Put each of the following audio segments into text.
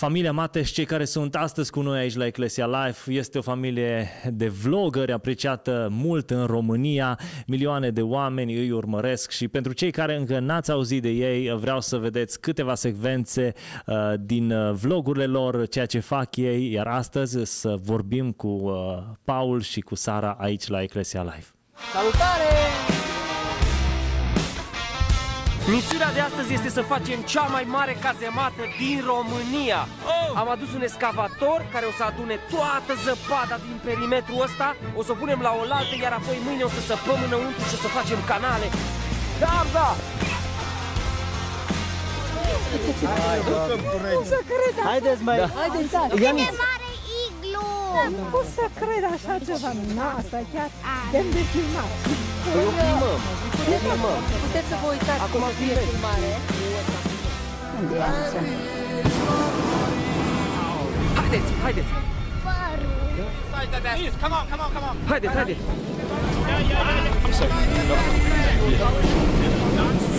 Familia Mateș, cei care sunt astăzi cu noi aici la Eclesia Life, este o familie de vloggeri apreciată mult în România. Milioane de oameni îi urmăresc și pentru cei care încă n-ați auzit de ei, vreau să vedeți câteva secvențe uh, din uh, vlogurile lor, ceea ce fac ei, iar astăzi să vorbim cu uh, Paul și cu Sara aici la Eclesia Life. Salutare! Misiunea de astăzi este să facem cea mai mare cazemată din România. Oh! Am adus un excavator care o să adune toată zăpada din perimetrul ăsta, o să o punem la oaltă, iar apoi mâine o să săpăm înăuntru și o să facem canale. Da, da! Haideți mai! Haideți, da. Ionuț. Cât de mare iglu! Nu pot să cred așa ceva. Nu, asta e chiar demn de filmat. Păi o filmăm, o filmăm. Puteți să vă uitați Acum cum fie filmezi. filmare. Unde e Anița? Haideți, haideți! Părul. Haideți, haideți!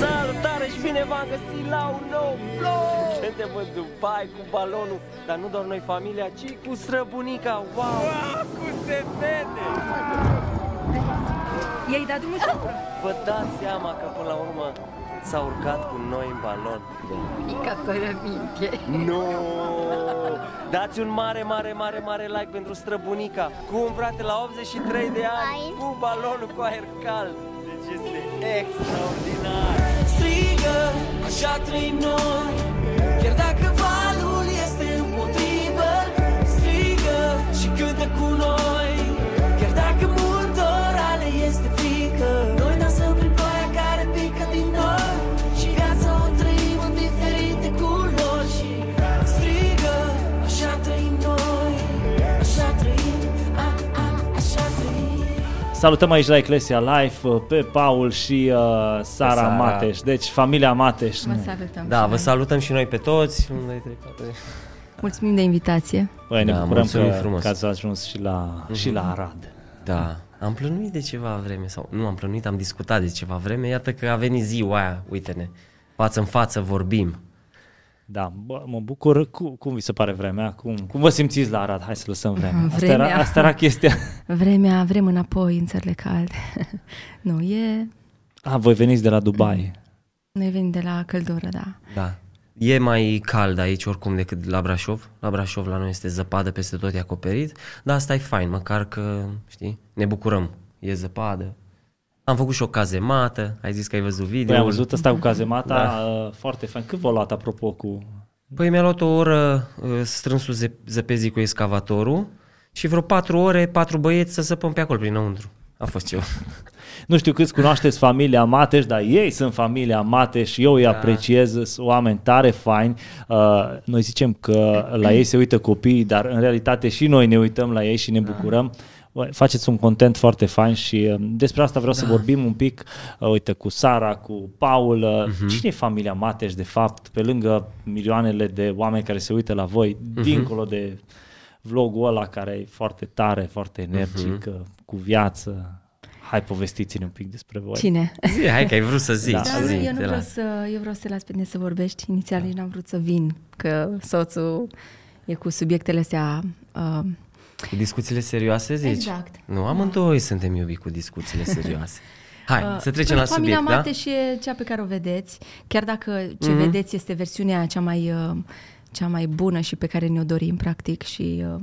Salutare și bine v-am găsit la un nou vlog! Suntem în Dubai cu balonul, dar nu doar noi familia, ci cu străbunica, wow! wow cu se vede! I-ai dat drumul și Vă dați seama că până la urmă s-a urcat cu noi în balon. Mica minte. Nu! Dați un mare, mare, mare, mare like pentru străbunica. Cum, frate, la 83 de ani, Ai? cu balonul cu aer cald. Deci este extraordinar. Strigă, așa trăim noi, chiar dacă valul este împotrivă. Strigă și cântă cu noi, Salutăm aici la Eclesia Life uh, pe Paul și uh, Sara, Sara. Mateș, deci familia Mateș. Vă salutăm. Da, și vă noi. salutăm și noi pe toți. Unu, doi, trei, patru. Mulțumim de invitație. Băi, ne Da, bucurăm mulțumim că, frumos. că ați ajuns și la, și la Arad. Da, am plănuit de ceva vreme, sau nu am plănuit, am discutat de ceva vreme, iată că a venit ziua aia, uite-ne, față în față vorbim. Da, bă, mă bucur. Cum, cum vi se pare vremea? Cum, cum vă simțiți la Arad? Hai să lăsăm vremea. Asta era, Vremea. asta era chestia. Vremea, vrem înapoi în țările calde. nu, e... A, voi veniți de la Dubai. Noi venim de la căldură, da. Da. E mai cald aici oricum decât la Brașov. La Brașov la noi este zăpadă peste tot, e acoperit, dar asta e fain, măcar că, știi, ne bucurăm. E zăpadă. Am făcut și o cazemată, ai zis că ai văzut video. Păi am văzut asta cu cazemata, Da. uh, foarte fain. Cât v-a luat, apropo, cu... Păi mi-a luat o oră uh, strânsul ză- zăpezii cu excavatorul și vreo patru ore, patru băieți să săpăm pe acolo prinăuntru. A fost ceva. Nu știu câți cunoașteți familia Mateș, dar ei sunt familia Mateș și eu îi apreciez, sunt oameni tare faini. Uh, noi zicem că la ei se uită copiii, dar în realitate și noi ne uităm la ei și ne bucurăm. Bă, Faceți un content foarte fain și uh, despre asta vreau să vorbim un pic, uh, uite, cu Sara, cu Paul. Uh, Cine e familia Mateș, de fapt, pe lângă milioanele de oameni care se uită la voi, dincolo de vlogul ăla care e foarte tare, foarte energic, uh, cu viață? Hai, povestiți-ne un pic despre voi. Cine? Zi, hai că ai vrut să zici. Da. Da, zi, nu, eu nu te vreau las. să, eu vreau să te las pe tine să vorbești. Inițial nici n-am vrut să vin, că soțul e cu subiectele astea. Uh, Cu discuțiile serioase, zici? Exact. Nu, amândoi suntem iubi cu discuțiile serioase. Hai, uh, să trecem la Familia subiect, da? Mate și e cea pe care o vedeți, chiar dacă ce Mhm. vedeți este versiunea cea mai, uh, cea mai bună și pe care ne-o dorim, practic, și uh,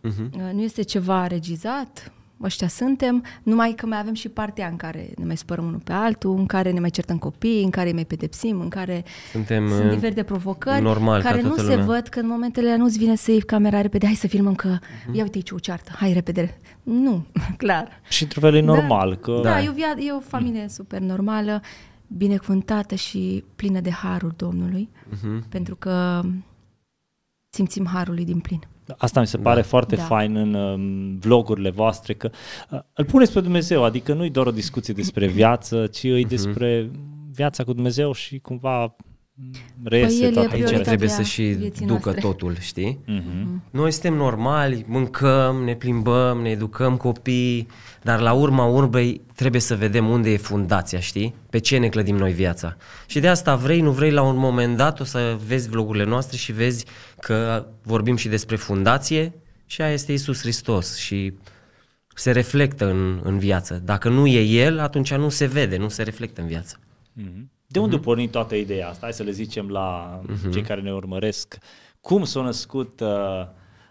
Mhm. uh, nu este ceva regizat, ăștia suntem, numai că mai avem și partea în care ne mai spărăm unul pe altul, în care ne mai certăm copii, în care îi mai pedepsim, în care Suntem, sunt uh, diferite provocări normal ca care nu toată se lumea. văd când în momentele alea nu-ți vine să iei camera repede, hai să filmăm că Mhm. ia uite aici o ceartă, hai repede. Nu, clar. Și într-un fel e normal, că... Da, e o, via- e o familie super normală, binecuvântată și plină de harul Domnului, Mhm. pentru că simțim harul lui din plin. Asta mi se pare foarte Da. fain în um, vlogurile voastre, că uh, îl puneți pe Dumnezeu, adică nu-i doar o discuție despre viață, ci Mhm. e despre viața cu Dumnezeu și cumva reiese Păi el e toată Aici prioritatea trebuie să și vieții ducă noastre. totul, știi? Mhm. Noi suntem normali, mâncăm, ne plimbăm, ne educăm copii, dar la urma urbei trebuie să vedem unde e fundația, știi? Pe ce ne clădim noi viața. Și de asta vrei, nu vrei, la un moment dat o să vezi vlogurile noastre și vezi că vorbim și despre fundație și aia este Isus Hristos și se reflectă în, în viață. Dacă nu e El, atunci nu se vede, nu se reflectă în viață. Mhm. De unde a pornit toată ideea asta? Hai să le zicem la cei care ne urmăresc. Cum s-a născut uh,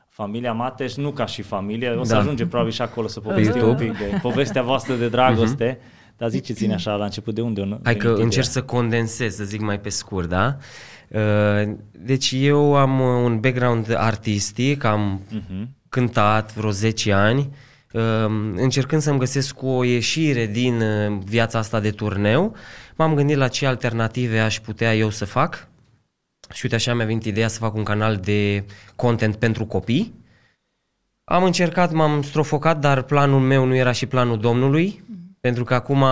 familia Mateș, nu ca și familie, o să Da. ajungem probabil și acolo să povestim un YouTube. pic de povestea voastră de dragoste, dar ziceți-ne așa la început de unde a Hai că venit încerc ideea? să condensez, să zic mai pe scurt, da? Uh, Deci eu am uh, un background artistic, am Mhm. cântat vreo 10 ani, uh, încercând să-mi găsesc o ieșire din uh, viața asta de turneu, m-am gândit la ce alternative aș putea eu să fac și uite așa mi-a venit ideea să fac un canal de content pentru copii. Am încercat, m-am strofocat, dar planul meu nu era și planul Domnului, pentru că acum,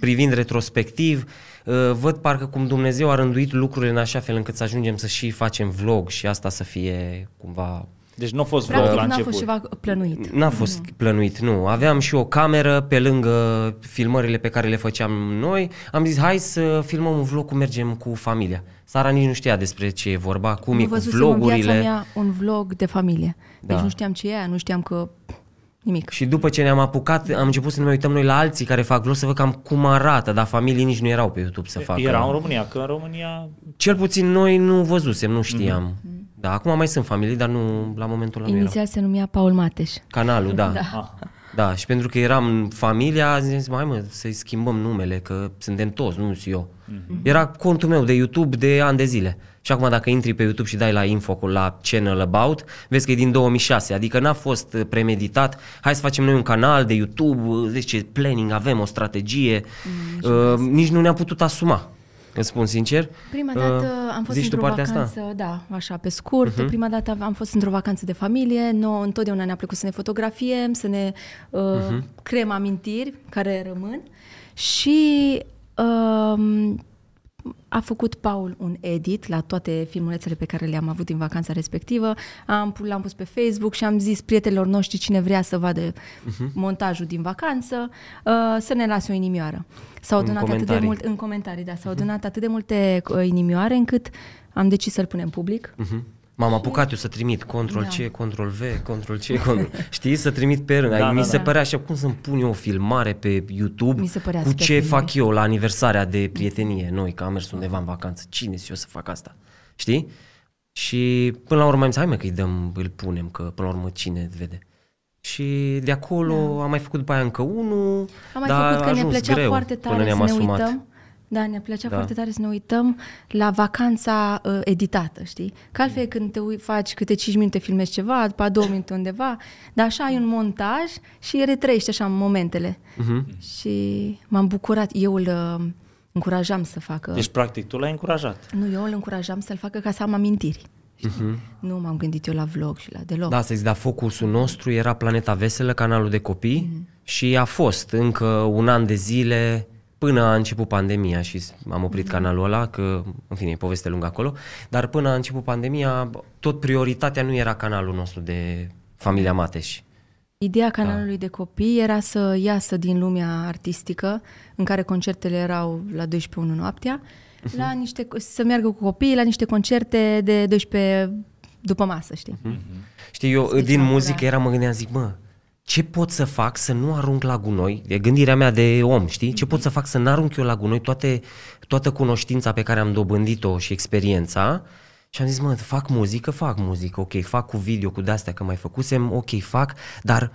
privind retrospectiv, uh, văd parcă cum Dumnezeu a rânduit lucrurile în așa fel încât să ajungem să și facem vlog și asta să fie cumva Deci nu a fost vlog Practic la n-a început. fost ceva plănuit. N-a fost plănuit, nu. Aveam și o cameră pe lângă filmările pe care le făceam noi. Am zis, hai să filmăm un vlog cum mergem cu familia. Sara nici nu știa despre ce e vorba, cum nu e cu văzusem în vlogurile. viața mea un vlog de familie. Deci Da. nu știam ce e aia, nu știam că nimic. Și după ce ne-am apucat, am început să ne mai uităm noi la alții care fac vlog să văd cam cum arată, dar familii nici nu erau pe YouTube să facă. Era în România, că în România Cel puțin noi nu văzusem, nu știam. Mhm. Da, acum mai sunt familii, dar nu la momentul ăla nu erau. Inițial se numea Paul Mateș. Canalul, da. da. ah, Da, și pentru că eram familia, am zis, mai mă, să-i schimbăm numele, că suntem toți, nu sunt eu. Mm-hmm. Era contul meu de YouTube de ani de zile. Și acum dacă intri pe YouTube și dai la info cu la channel about, vezi că e din 2006, adică n-a fost uh, premeditat. Hai să facem noi un canal de YouTube, uh, vezi ce planning avem, o strategie. Mm, uh, nici nu ne-am putut asuma, îți spun sincer. Prima Uh, dată am fost zici tu într-o partea vacanță, asta? Mhm. da, așa, pe scurt. Uh-huh. Prima dată am fost într-o vacanță de familie, nouă întotdeauna ne-a plăcut să ne fotografiem, să ne uh, Mhm. uh-huh. creăm amintiri care rămân și uh, a făcut Paul un edit la toate filmulețele pe care le-am avut din vacanța respectivă. Am, pu- l-am pus pe Facebook și am zis prietenilor noștri cine vrea să vadă uh-huh. montajul din vacanță, uh, să ne lase o inimioară. S-au În adunat atât de comentarii. mult în comentarii, da, s-au adunat atât de multe uh, inimioare încât am decis să-l punem public. Mhm. M-am apucat eu să trimit control Da. C, control V, control C, control... știi, să trimit pe rând. Da, Da, da, Mi da. se părea așa, cum să-mi pun eu o filmare pe YouTube Mi se părea cu super ce bine. fac eu la aniversarea de prietenie, noi, că am mers undeva în vacanță. Cine sunt eu să fac asta? Știi? Și până la urmă am zis, hai mă că îi dăm, îl punem, că până la urmă cine vede. Și de acolo am mai făcut după aia încă unul, Am mai dar făcut că a ne ajuns plăcea greu foarte până tare ne-am să ne asumat. uităm. Da, ne plăcea Da. foarte tare să ne uităm la vacanța uh, editată, știi? Că altfel când te ui, faci câte 5 minute filmezi ceva, după a 2 minute undeva, dar așa ai un montaj și retrăiești așa momentele. Mhm. Și m-am bucurat, eu îl uh, încurajam să facă. deci practic tu l-ai încurajat. Nu, eu îl încurajam să-l facă ca să am amintiri. știi? Nu m-am gândit eu la vlog și la deloc. Da, să zic, dar focusul nostru era Planeta Veselă, canalul de copii mm-hmm. și a fost încă un an de zile până a început pandemia și am oprit mm-hmm. canalul ăla, că, în fine, e poveste lungă acolo, dar până a început pandemia, tot prioritatea nu era canalul nostru de familia Mateș. Ideea canalului de copii era să iasă din lumea artistică, în care concertele erau la 12 1 noaptea, la niște, să meargă cu copiii la niște concerte de 12 după masă, știi? Știi, eu Special, din muzică da. eram, mă gândeam, zic, mă, ce pot să fac să nu arunc la gunoi? E gândirea mea de om, știi? Ce pot să fac să nu arunc eu la gunoi toate, toată cunoștința pe care am dobândit-o și experiența? Și am zis, mă, fac muzică, fac muzică, ok, fac cu video, cu de-astea că mai făcusem, ok, fac, dar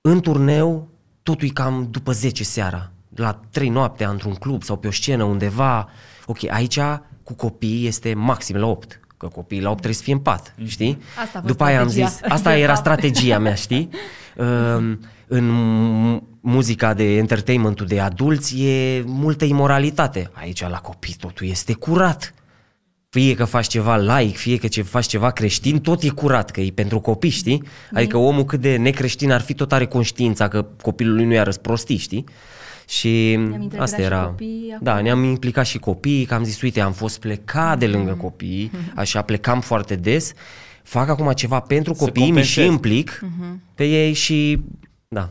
în turneu totul e cam după 10 seara, la 3 noaptea într-un club sau pe o scenă undeva. Ok, aici cu copii este maxim la 8, că copiii la 8 trebuie să fie în pat, știi? Asta a fost După aia am strategia. zis, asta De era fapt. strategia mea, știi? Um, în mu- muzica de entertainment de adulți e multă imoralitate. Aici la copii totul este curat. Fie că faci ceva laic, fie că ce faci ceva creștin, tot e curat, că e pentru copii, știi? Adică omul cât de necreștin ar fi, tot are conștiința că copilul lui nu i-a răsprostit, știi? Și integrat asta și era. copiii acolo. da, ne-am implicat și copiii, că am zis, uite, am fost plecat de lângă copii, așa plecam foarte des. Fac acum ceva pentru Să copiii, mi și compensez. implic pe ei și da,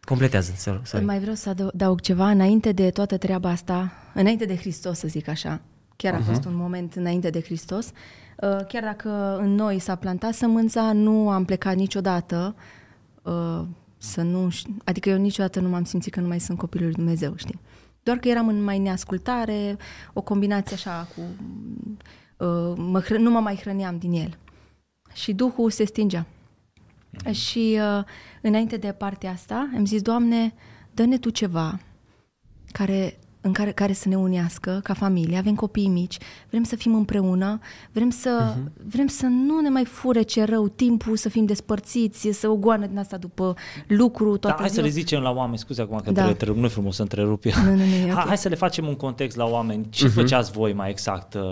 completează. Sorry. sorry. Mai vreau să adău- adaug ceva înainte de toată treaba asta, înainte de Hristos, să zic așa. Chiar a fost un moment înainte de Hristos. Uh, Chiar dacă în noi s-a plantat sămânța, nu am plecat niciodată uh, să nu... ș- Adică eu niciodată nu m-am simțit că nu mai sunt copilul lui Dumnezeu, știi? Doar că eram în mai neascultare, o combinație așa cu... Uh, mă hră- nu mă mai hrăneam din el. Și Duhul se stingea. Și uh, înainte de partea asta, am zis, Doamne, dă-ne Tu ceva care, în care, care să ne unească ca familie, avem copii mici, vrem să fim împreună, vrem să, uh-huh. vrem să nu ne mai fure ce rău timpul, să fim despărțiți, să o goană din asta după lucru Da, toată hai să ziua. le zicem la oameni, scuze acum că Da. da. trebuie, nu e frumos să întrerup eu. Nu, nu, nu, e Hai, ok. hai să le facem un context la oameni. Ce Mhm. făceați voi mai exact? Uh,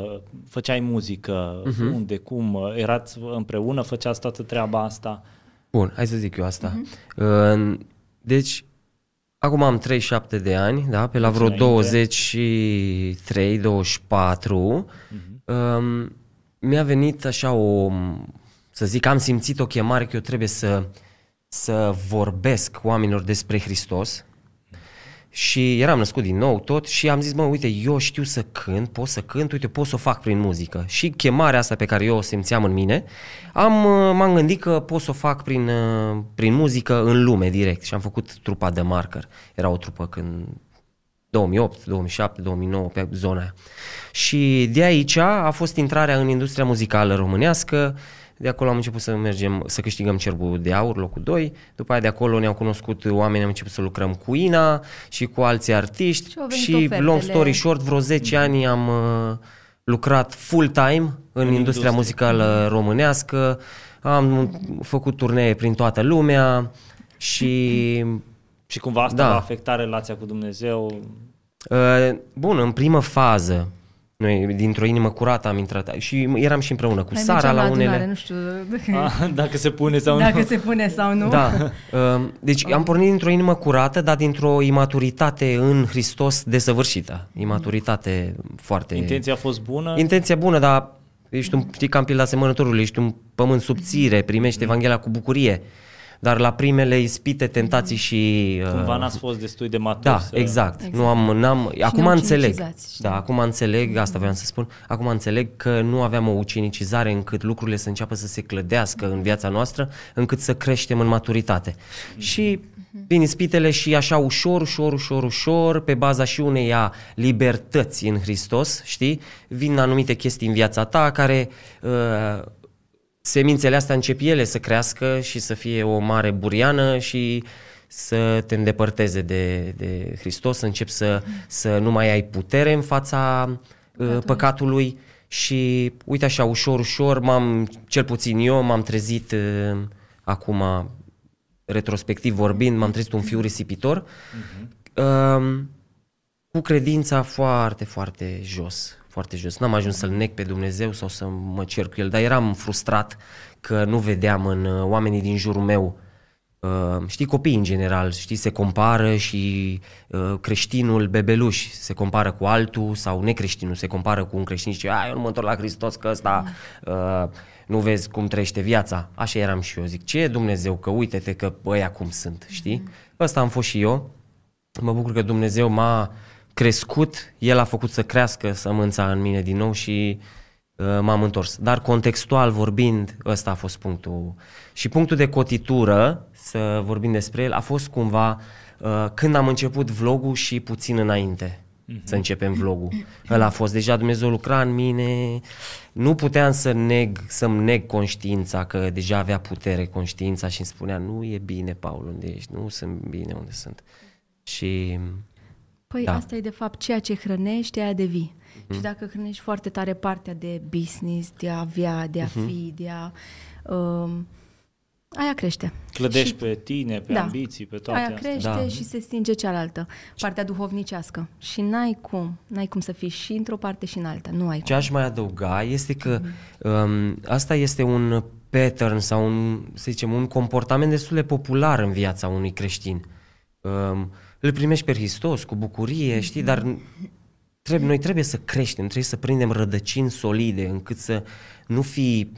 Făceai muzică? Mhm. Unde? Cum? Uh, Erați împreună? Făceați toată treaba asta? Bun, hai să zic eu asta. Uh, Deci, acum am 37 de ani, da? Pe la vreo Înainte. 23, 24, um, mi-a venit așa o, să zic, am simțit o chemare că eu trebuie să, să vorbesc oamenilor despre Hristos. Și eram născut din nou tot și am zis, mă, uite, eu știu să cânt, pot să cânt, uite, pot să o fac prin muzică. Și chemarea asta pe care eu o simțeam în mine, am, uh, m-am gândit că pot să o fac prin, uh, prin muzică în lume direct. Și am făcut trupa de Marker. Era o trupă când 2008, 2007, 2009, pe zona aia. Și de aici a fost intrarea în industria muzicală românească, de acolo am început să mergem, să câștigăm cerbul de aur, locul 2, după aia de acolo ne-au cunoscut oameni, am început să lucrăm cu Ina și cu alți artiști Și au venit și ofertele. long story short, vreo 10 ani am uh, lucrat full-time în, în industria industrie. muzicală românească, am făcut turnee prin toată lumea și Și cumva asta Da. va afecta relația cu Dumnezeu? Uh, Bun, în primă fază, noi dintr-o inimă curată am intrat și eram și împreună cu Mai Sara mergeam la adunare, unele. nu știu Ah, Dacă se pune sau dacă nu? se pune sau nu. Da. Uh, Deci am pornit dintr-o inimă curată, dar dintr-o imaturitate în Hristos desăvârșită. Imaturitate foarte... Intenția a fost bună? Intenția bună, dar ești un, știi, ca în pilda semănătorului, ești un pământ subțire, primești Evanghelia cu bucurie. Dar la primele ispite, tentații și... uh, Cumva n-ați fost destul de maturi Da, să... exact. Exact. Nu am, n-am, acum ne-au înțeleg. ucinizați, știi? Da, acum înțeleg, asta voiam să spun. Acum înțeleg că nu aveam o ucinicizare încât lucrurile să înceapă să se clădească în viața noastră, încât să creștem în maturitate. Și vin ispitele și așa ușor, ușor, ușor, ușor, pe baza și unei a libertăți în Hristos, știi? Vin anumite chestii în viața ta care uh, semințele astea încep ele să crească și să fie o mare buriană și să te îndepărteze de, de Hristos, să începi să, să nu mai ai putere în fața uh, păcatului. Și uite așa, ușor, ușor, m-am, cel puțin eu m-am trezit uh, acum, retrospectiv vorbind, m-am trezit un fiu risipitor, um, cu credința foarte, foarte jos, foarte jos. N-am ajuns să-L nec pe Dumnezeu sau să mă cer cu El, dar eram frustrat că nu vedeam în uh, oamenii din jurul meu Uh, știi, copiii în general, știi, se compară și uh, creștinul bebeluș se compară cu altul sau necreștinul se compară cu un creștin și zice, "A, eu nu mă întorc la Hristos că ăsta uh, nu vezi cum trăiește viața. Așa eram și eu, zic, ce e Dumnezeu, că uite-te că ăia cum sunt, știi? Ăsta am fost și eu. Mă bucur că Dumnezeu m-a crescut, El a făcut să crească sămânța în mine din nou și uh, m-am întors. Dar contextual vorbind, ăsta a fost punctul. Și punctul de cotitură, să vorbim despre el, a fost cumva uh, când am început vlogul și puțin înainte să începem vlogul. Ăla a fost, deja Dumnezeu lucra în mine, nu puteam să neg, să-mi neg conștiința, că deja avea putere conștiința și îmi spunea, nu e bine, Paul, unde ești, nu sunt bine unde sunt. Și Păi Da. da. asta e de fapt ceea ce hrănești, aia devii. Și dacă hrănești foarte tare partea de business, de a avea, de a fi, de a... Um, aia crește. Clădești Și- pe tine, pe Da. ambiții, pe toate Aia astea. crește Da. și se stinge cealaltă, partea duhovnicească. Și n-ai cum, n-ai cum să fii și într-o parte și în alta, nu ai Ce cum. aș mai adăuga este că um, asta este un pattern sau un, să zicem, un comportament destul de popular în viața unui creștin. Um, îl primești pe Hristos cu bucurie, știi, dar trebuie, noi trebuie să creștem, trebuie să prindem rădăcini solide încât să nu fi,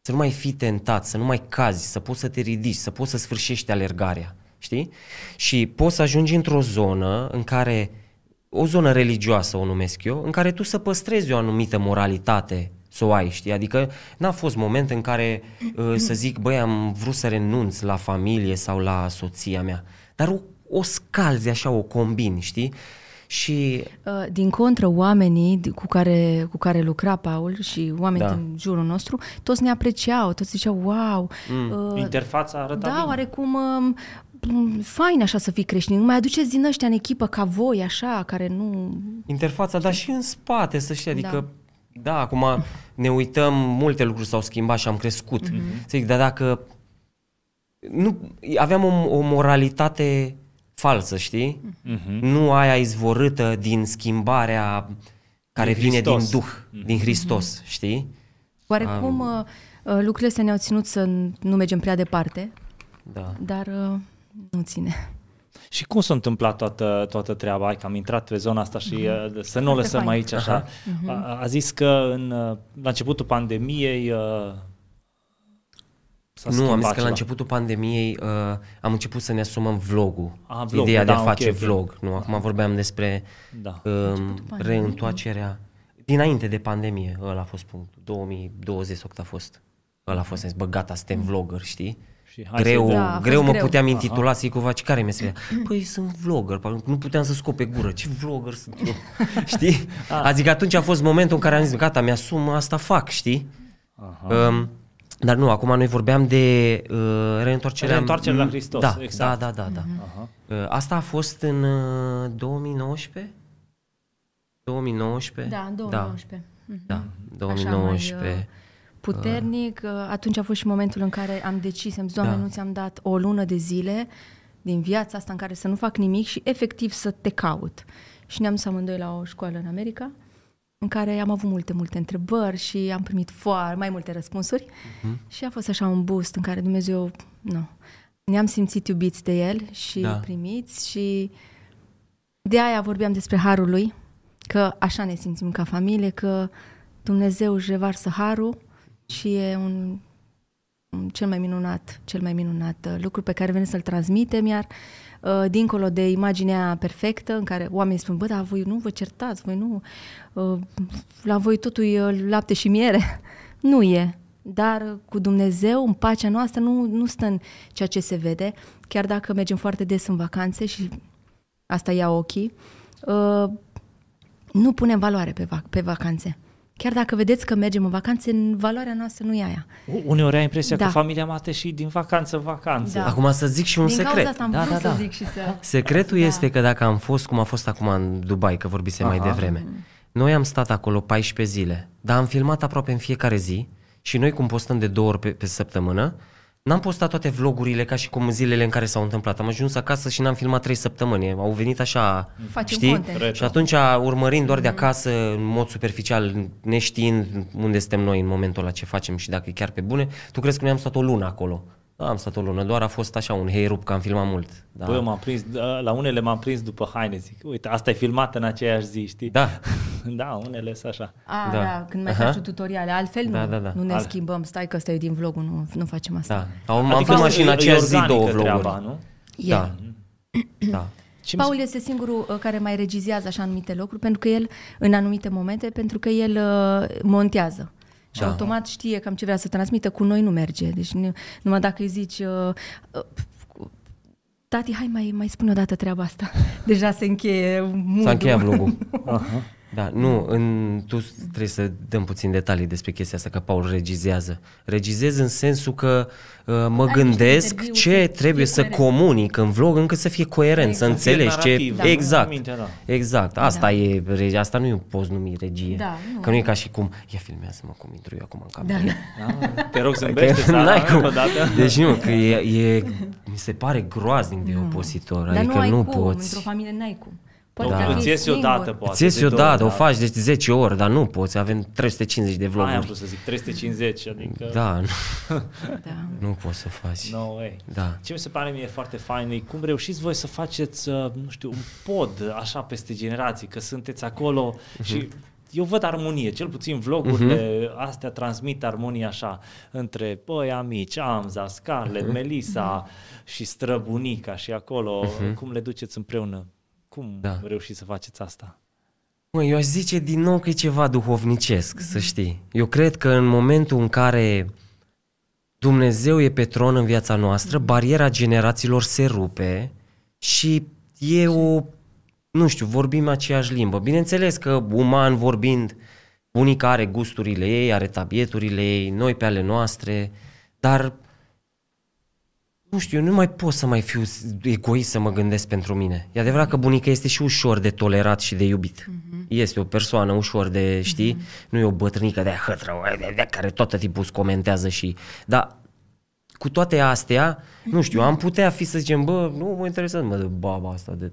să nu mai fii tentat, să nu mai cazi, să poți să te ridici, să poți să sfârșești alergarea, știi? Și poți să ajungi într-o zonă în care, o zonă religioasă o numesc eu, în care tu să păstrezi o anumită moralitate să o ai, știi? Adică n-a fost moment în care uh, să zic, băi, am vrut să renunț la familie sau la soția mea, dar o, o scalzi așa, o combini, știi? Și Uh, Din contră, oamenii di- cu care, cu care lucra Paul și oamenii Da. din jurul nostru, toți ne apreciau, toți ziceau, wow, uh, Interfața arăta da, bine. oarecum um, m, fain așa să fii creștin. Mai aduceți din ăștia în echipă ca voi, așa, care nu... interfața, dar și în spate, să știi, adică da, da acum ne uităm, multe lucruri s-au schimbat și am crescut. Mm-hmm. Să zic, dar dacă nu, aveam o, o moralitate falsă, știi? Mm-hmm. Nu aia izvorâtă din schimbarea care Din vine Hristos. din Duh, mm-hmm. din Hristos, știi? Oarecum uh, uh, lucrurile astea ne-au ținut să nu mergem prea departe, Da. dar uh, nu ține. Și cum s-a întâmplat toată, toată treaba? Hai că am intrat pe zona asta și uh, să nu o Foarte lăsăm fain. aici așa. A, a zis că în, uh, la începutul pandemiei uh, s-a Nu, am schimbat zis că ceva. la începutul pandemiei uh, am început să ne asumăm vlogul. Ah, vlogul, Ideea de a da, ok, face ok. vlog. Nu, acum vorbeam despre Da. um, reîntoarcerea. Dinainte de pandemie, ăla a fost punctul. 2020 oct a fost. Ăla a fost, am zis, bă, gata, suntem vlogger, știi? Și hai greu, să-i Da, dăm. a fost greu mă greu. puteam intitula să-i cumva, ce care e meseria? Păi sunt vlogger, pă, nu puteam să scop pe gură, ce vlogger sunt eu, știi? Adică atunci a fost momentul în care am zis, gata, mi-asum, asta fac, știi? Um, dar nu, acum noi vorbeam de uh, reîntoarcerea... Reîntoarcerea la Hristos, da, exact. Da, da, da, da. Aha. Uh, asta a fost în uh, 2019? 2019? Da, în 2019. Da, Așa, mai, 2019. uh, puternic. Uh, Atunci a fost și momentul în care am decis, am zis, Doamne, Da. nu ți-am dat o lună de zile din viața asta în care să nu fac nimic și efectiv să te caut. Și ne-am dus amândoi la o școală în America, în care am avut multe, multe întrebări și am primit foarte mai multe răspunsuri. Mhm. Și a fost așa un boost în care Dumnezeu, nu, ne-am simțit iubiți de El și Da. primiți și de aia vorbeam despre harul lui, că așa ne simțim ca familie, că Dumnezeu își revarsă harul și e un, un cel mai minunat, cel mai minunat uh, lucru pe care vrem să-l transmitem, iar uh, dincolo de imaginea perfectă în care oamenii spun, bă, dar voi nu vă certați, voi nu, uh, la voi totul e uh, lapte și miere. nu e. Dar uh, cu Dumnezeu, în pacea noastră, nu, nu stă în ceea ce se vede, chiar dacă mergem foarte des în vacanțe și asta ia ochii, uh, nu punem valoare pe, vac- pe vacanțe. Chiar dacă vedeți că mergem în vacanțe, în valoarea noastră nu e aia. U- Uneori ai impresia Da. că familia mea te și din vacanță în vacanță. Da. Acum să zic și un Din secret. cauza asta am da, vrut da, da. să zic și să... Secretul Da. este că dacă am fost, cum a fost acum în Dubai, că vorbise mai Aha. devreme, noi am stat acolo 14 zile, dar am filmat aproape în fiecare zi și noi cum postăm de două ori pe, pe săptămână, n-am postat toate vlogurile ca și cum zilele în care s-au întâmplat. Am ajuns acasă și n-am filmat trei săptămâni. Au venit așa, Facem știi? content. Retro. Și atunci, urmărind doar de acasă, în mod superficial, neștiind unde suntem noi în momentul ăla, ce facem și dacă e chiar pe bune, tu crezi că noi am stat o lună acolo. Da, am stat o lună, doar a fost așa un heirup că am filmat mult. Da. Bă, m-am prins, da, la unele m-am prins după haine, zic, uite, asta e filmată în aceeași zi, știi? Da. da, unele sunt așa. A, Da. da. da, când mai Aha. faci tu tutoriale. Altfel Da, nu, da, da. nu ne Alt- schimbăm. Stai că ăsta e din vlogul, nu, nu facem asta. Da. Am, am Adică filmat și în e- e aceeași zi organică două vloguri. treaba, nu? E. Da. da. Ce mi Paul este singurul uh, care mai regizează așa anumite lucruri, pentru că el, în anumite momente, pentru că el uh, montează. Și Da. automat știe cam ce vrea să transmită, cu noi nu merge. Deci nu, numai dacă îi zici, uh, uh, tati, hai mai, mai spune o dată treaba asta. Deja se încheie mood S-a încheiat vlogul. Da, nu, în, tu trebuie să dăm puțin detalii despre chestia asta, că Paul regizează. Regizez în sensul că uh, mă Ai niște gândesc interviuri ce să trebuie fie să coerent. comunic în vlog încât să fie coerent, să Exact. Să fie înțelegi ce... narativ, da, exact, în minte, da. exact. Asta Da. e, regie, asta nu e poți numi regie. Da, nu. Că nu e ca și cum, ia filmează-mă cum intru eu acum în Da, cameră. da. Da, te rog zâmbește, Că Sara, n-ai cum. încă o dată. Deci nu, că e, e, mi se pare groaznic de opositor. Dar adică nu ai nu cum, poți. într-o familie n-ai cum. Poate Da. ar fi Îți iese singur. odată, poate. Îți iese de două odată, o ori, faci de 10 ori, dar nu poți, avem 350 de da. Aia am vloguri. vrut să zic, 350, adică... Da, nu, Da. nu poți să faci. No way. Da. Ce mi se pare mie foarte fain e cum reușiți voi să faceți, uh, nu știu, un pod așa peste generații, că sunteți acolo Mhm. și eu văd armonie, cel puțin vlogurile astea transmit armonie așa între băi amici, Amza, Scarlett, Mhm. Melissa și străbunica și acolo, cum le duceți împreună? Cum Da. reușiți să faceți asta? Mă, eu aș zice din nou că e ceva duhovnicesc, să știi. Eu cred că în momentul în care Dumnezeu e pe tron în viața noastră, bariera generațiilor se rupe și e o, nu știu, vorbim aceeași limbă. Bineînțeles că uman vorbind, bunica are gusturile ei, are tabieturile ei, noi pe ale noastre, dar nu știu, eu nu mai pot să mai fiu egoist să mă gândesc pentru mine. E adevărat că bunica este și ușor de tolerat și de iubit. Mm-hmm. Este o persoană ușor de, știi, mm-hmm. nu e o bătrânică de hătră, de, de, care tot timpul îți comentează și... Dar cu toate astea, nu știu, am putea fi să zicem, bă, nu mă interesează mă de baba asta, de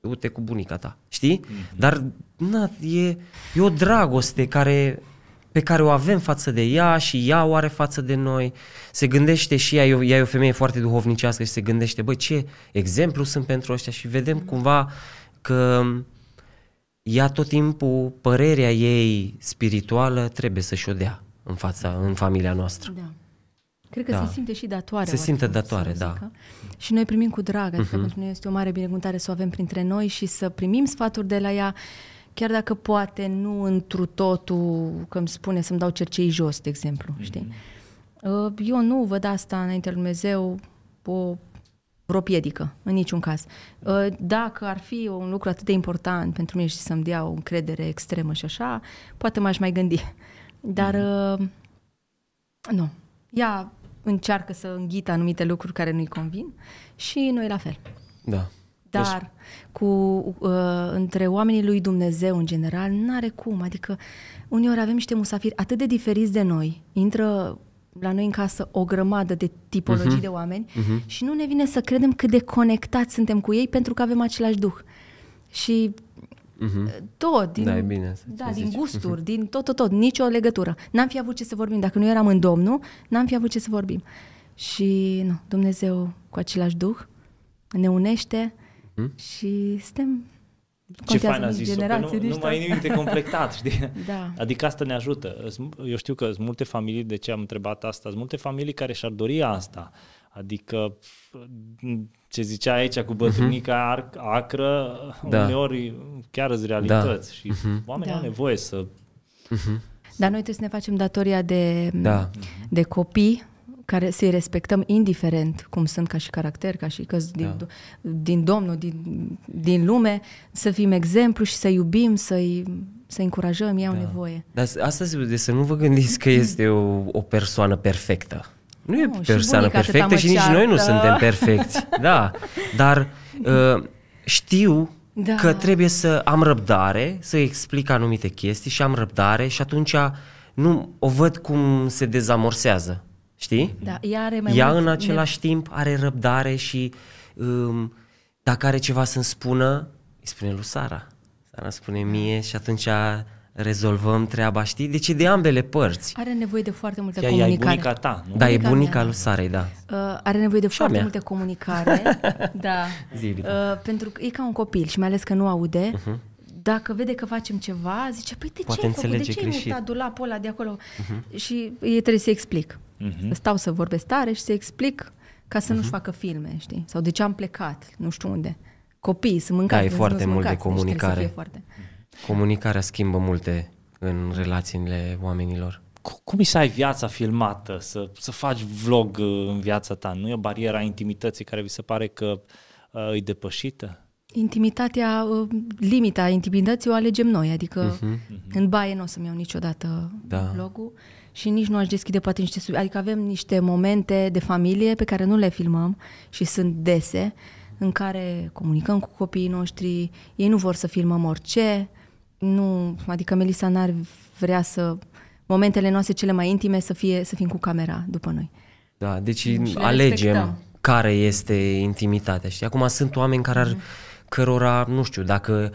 du-te cu bunica ta, știi? Mm-hmm. Dar na, e, e o dragoste care, pe care o avem față de ea și ea o are față de noi. Se gândește și ea, e o- ea e o femeie foarte duhovnicească și se gândește, băi, ce exemplu sunt pentru ăștia și vedem cumva că ea tot timpul, părerea ei spirituală trebuie să-și o dea în fața, în familia noastră. Da. Cred că Da. se simte și datoare. Se simte oarecum, datoare, să da. zică. Și noi primim cu drag, adică Mhm. pentru noi este o mare binecuvântare să o avem printre noi și să primim sfaturi de la ea, chiar dacă poate nu întru totul, că îmi spune să-mi dau cercei jos, de exemplu, știi? Uh, Eu nu văd asta înaintea lui Dumnezeu o vreo piedică, în niciun caz. Uh, Dacă ar fi un lucru atât de important pentru mine și să-mi dea o încredere extremă și așa, poate m-aș mai gândi. Dar uh, nu. Ea încearcă să înghită anumite lucruri care nu-i convin și noi la fel. Da. Dar cu uh, între oamenii lui Dumnezeu în general, n-are cum. Adică uneori avem niște musafiri atât de diferiți de noi, intră la noi în casă o grămadă de tipologii Mhm. de oameni și nu ne vine să credem cât de conectați suntem cu ei pentru că avem același duh. Și tot, din, Da, e bine să da, ți din zici. gusturi, din tot, tot, tot, nicio legătură. N-am fi avut ce să vorbim. Dacă nu eram în Domnul, n-am fi avut ce să vorbim. Și nu, Dumnezeu cu același duh ne unește și suntem Ce contează fain a nici zis generații, nu, nici nu mai e tot. nimic de completat, știi? Da. Adică asta ne ajută. Îs- Eu știu că sunt multe familii, de ce am întrebat asta, sunt multe familii care și-ar dori asta. Adică ce zicea aici cu bătrânica ar- acră, Da. uneori chiar îți realități și oamenii Da. au nevoie să... Dar noi trebuie să ne facem datoria de, Da. de copii care să-i respectăm indiferent cum sunt ca și caracter, ca și că din, Da. din Domnul, din, din lume, să fim exemplu și să iubim, să-i, să încurajăm, ei au nevoie. Dar asta se de să nu vă gândiți că este o, o persoană perfectă. Nu e Nu, și persoană bunica atâta perfectă mă și nici noi nu ceartă. suntem perfecți. Da, dar uh, știu Da. că trebuie să am răbdare, să explic anumite chestii și am răbdare și atunci nu o văd cum se dezamorsează. Știi? Da, ea are mai Ea mult în același timp are răbdare și um, dacă are ceva să-mi spună, îi spune lui Sara. Sara spune mie și atunci rezolvăm treaba, știi? Deci e de ambele părți. Are nevoie de foarte multă Ea, ea e comunicare. bunica ta, nu? Da, e Bunica bunica mea. lui Sarei, da. Uh, are nevoie de a foarte mea. multă comunicare. da. Zi, Vita. uh, pentru că e ca un copil și mai ales că nu aude. Uh-huh. Dacă vede că facem ceva, zice, păi de Poate ce ai făcut? De înțelege ce ai greșit. mutat dulapul ăla de acolo? Uh-huh. Și e trebuie să explic. Uh-huh. Să stau să vorbesc tare și să explic ca să uh-huh. nu-și facă filme, știi? Sau de ce am plecat, nu știu unde. Copiii sunt mâncați. Da, e nu foarte sunt mult de mâncați, deci trebuie să comunicare. fie foarte. Comunicarea schimbă multe în relațiile oamenilor. Cu- Cum e să ai viața filmată, să, să faci vlog uh, în viața ta? Nu e o barieră a intimității care vi se pare că uh, e depășită? Intimitatea, uh, limita intimității o alegem noi, adică Mhm. uh-huh. în baie nu o să-mi iau niciodată Da. vlogul și nici nu aș deschide poate niște sub... Adică avem niște momente de familie pe care nu le filmăm și sunt dese, în care comunicăm cu copiii noștri, ei nu vor să filmăm orice, nu, adică Melissa n-ar vrea să momentele noastre cele mai intime să fie să fim cu camera după noi. Da, deci Și le alegem respectăm. care este intimitatea. Știi? Acum sunt oameni care ar, cărora, nu știu, dacă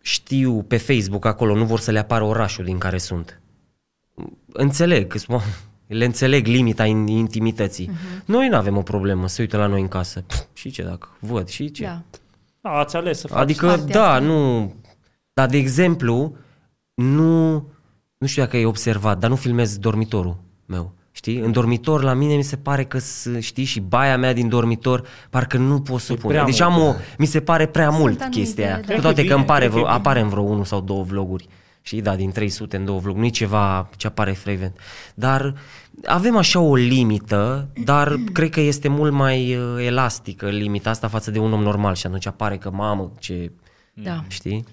știu pe Facebook acolo, nu vor să le apară orașul din care sunt. Înțeleg, că sunt- le înțeleg limita in- intimității. Uh-huh. Noi nu avem o problemă să uită la noi în casă. Pf, și ce dacă văd, și ce? Da. A, ați ales să faci. Adică, partea da, asta. nu... Dar, de exemplu, nu... Nu știu dacă ai observat, dar nu filmez dormitorul meu. Știi? În dormitor, la mine mi se pare că, s- știi, și baia mea din dormitor, parcă nu pot să E pun. prea Deci mult. am o... Mi se pare prea Sunt mult anumite, chestia aia. da. Cu toate Cred că că îmi bine, pare cred că vreo, e bine. apare în vreo unul sau două vloguri. Știi, da, din 300 în două vloguri. Nu e ceva ce apare frecvent. Dar avem așa o limită, dar cred că este mult mai uh, elastică limita asta față de un om normal și atunci apare că, mamă, ce... Da. Știi?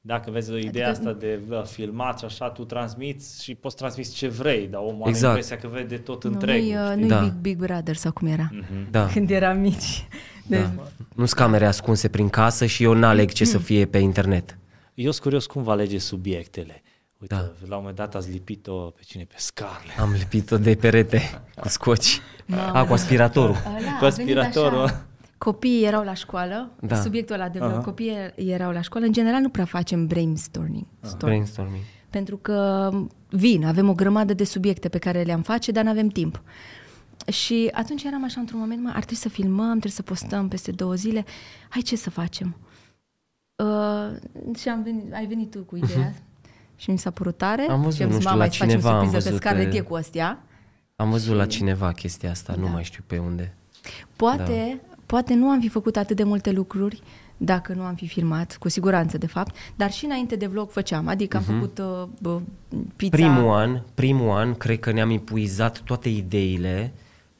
Dacă vezi o ideea Adică- asta de uh, filmat și așa, tu transmiți și poți transmiți ce vrei, dar omul are Exact. impresia că vede tot Nu, întreg. nu-i, uh, știi? nu-i Da. Big, Big Brother sau cum era. Da. Când eram mici. Deci, Da. Nu sunt camere ascunse prin casă și eu n-aleg ce să fie pe internet. Eu sunt curios cum vă alege subiectele. Uite, Da. la un moment dat ați lipit-o pe cine? Pe Scarlett. Am lipit-o de perete cu scoci. Mamă, A, cu aspiratorul. Ăla, Cu a venit aspiratorul. așa. Copiii erau la școală, Da. subiectul ăla de Aha. vlog, copiii erau la școală. În general nu prea facem brainstorming. storm. Brainstorming. Pentru că vin, avem o grămadă de subiecte pe care le-am face, dar nu avem timp. Și atunci eram așa într-un moment, mă, ar trebui să filmăm, trebuie să postăm peste două zile. Hai ce să facem? Uh, și am venit, ai venit tu cu ideea și mi s-a părut tare. Am văzut, și am nu zis, știu, mama, la îți facem cineva am surpriză pe văzut Scarlett, pe- e cu astea. Am văzut la cineva chestia asta, nu Da. mai știu pe unde. Poate, da. poate nu am fi făcut atât de multe lucruri dacă nu am fi filmat, cu siguranță de fapt, dar și înainte de vlog făceam, adică am făcut uh, bă, pizza. Primul an, primul an, cred că ne-am epuizat toate ideile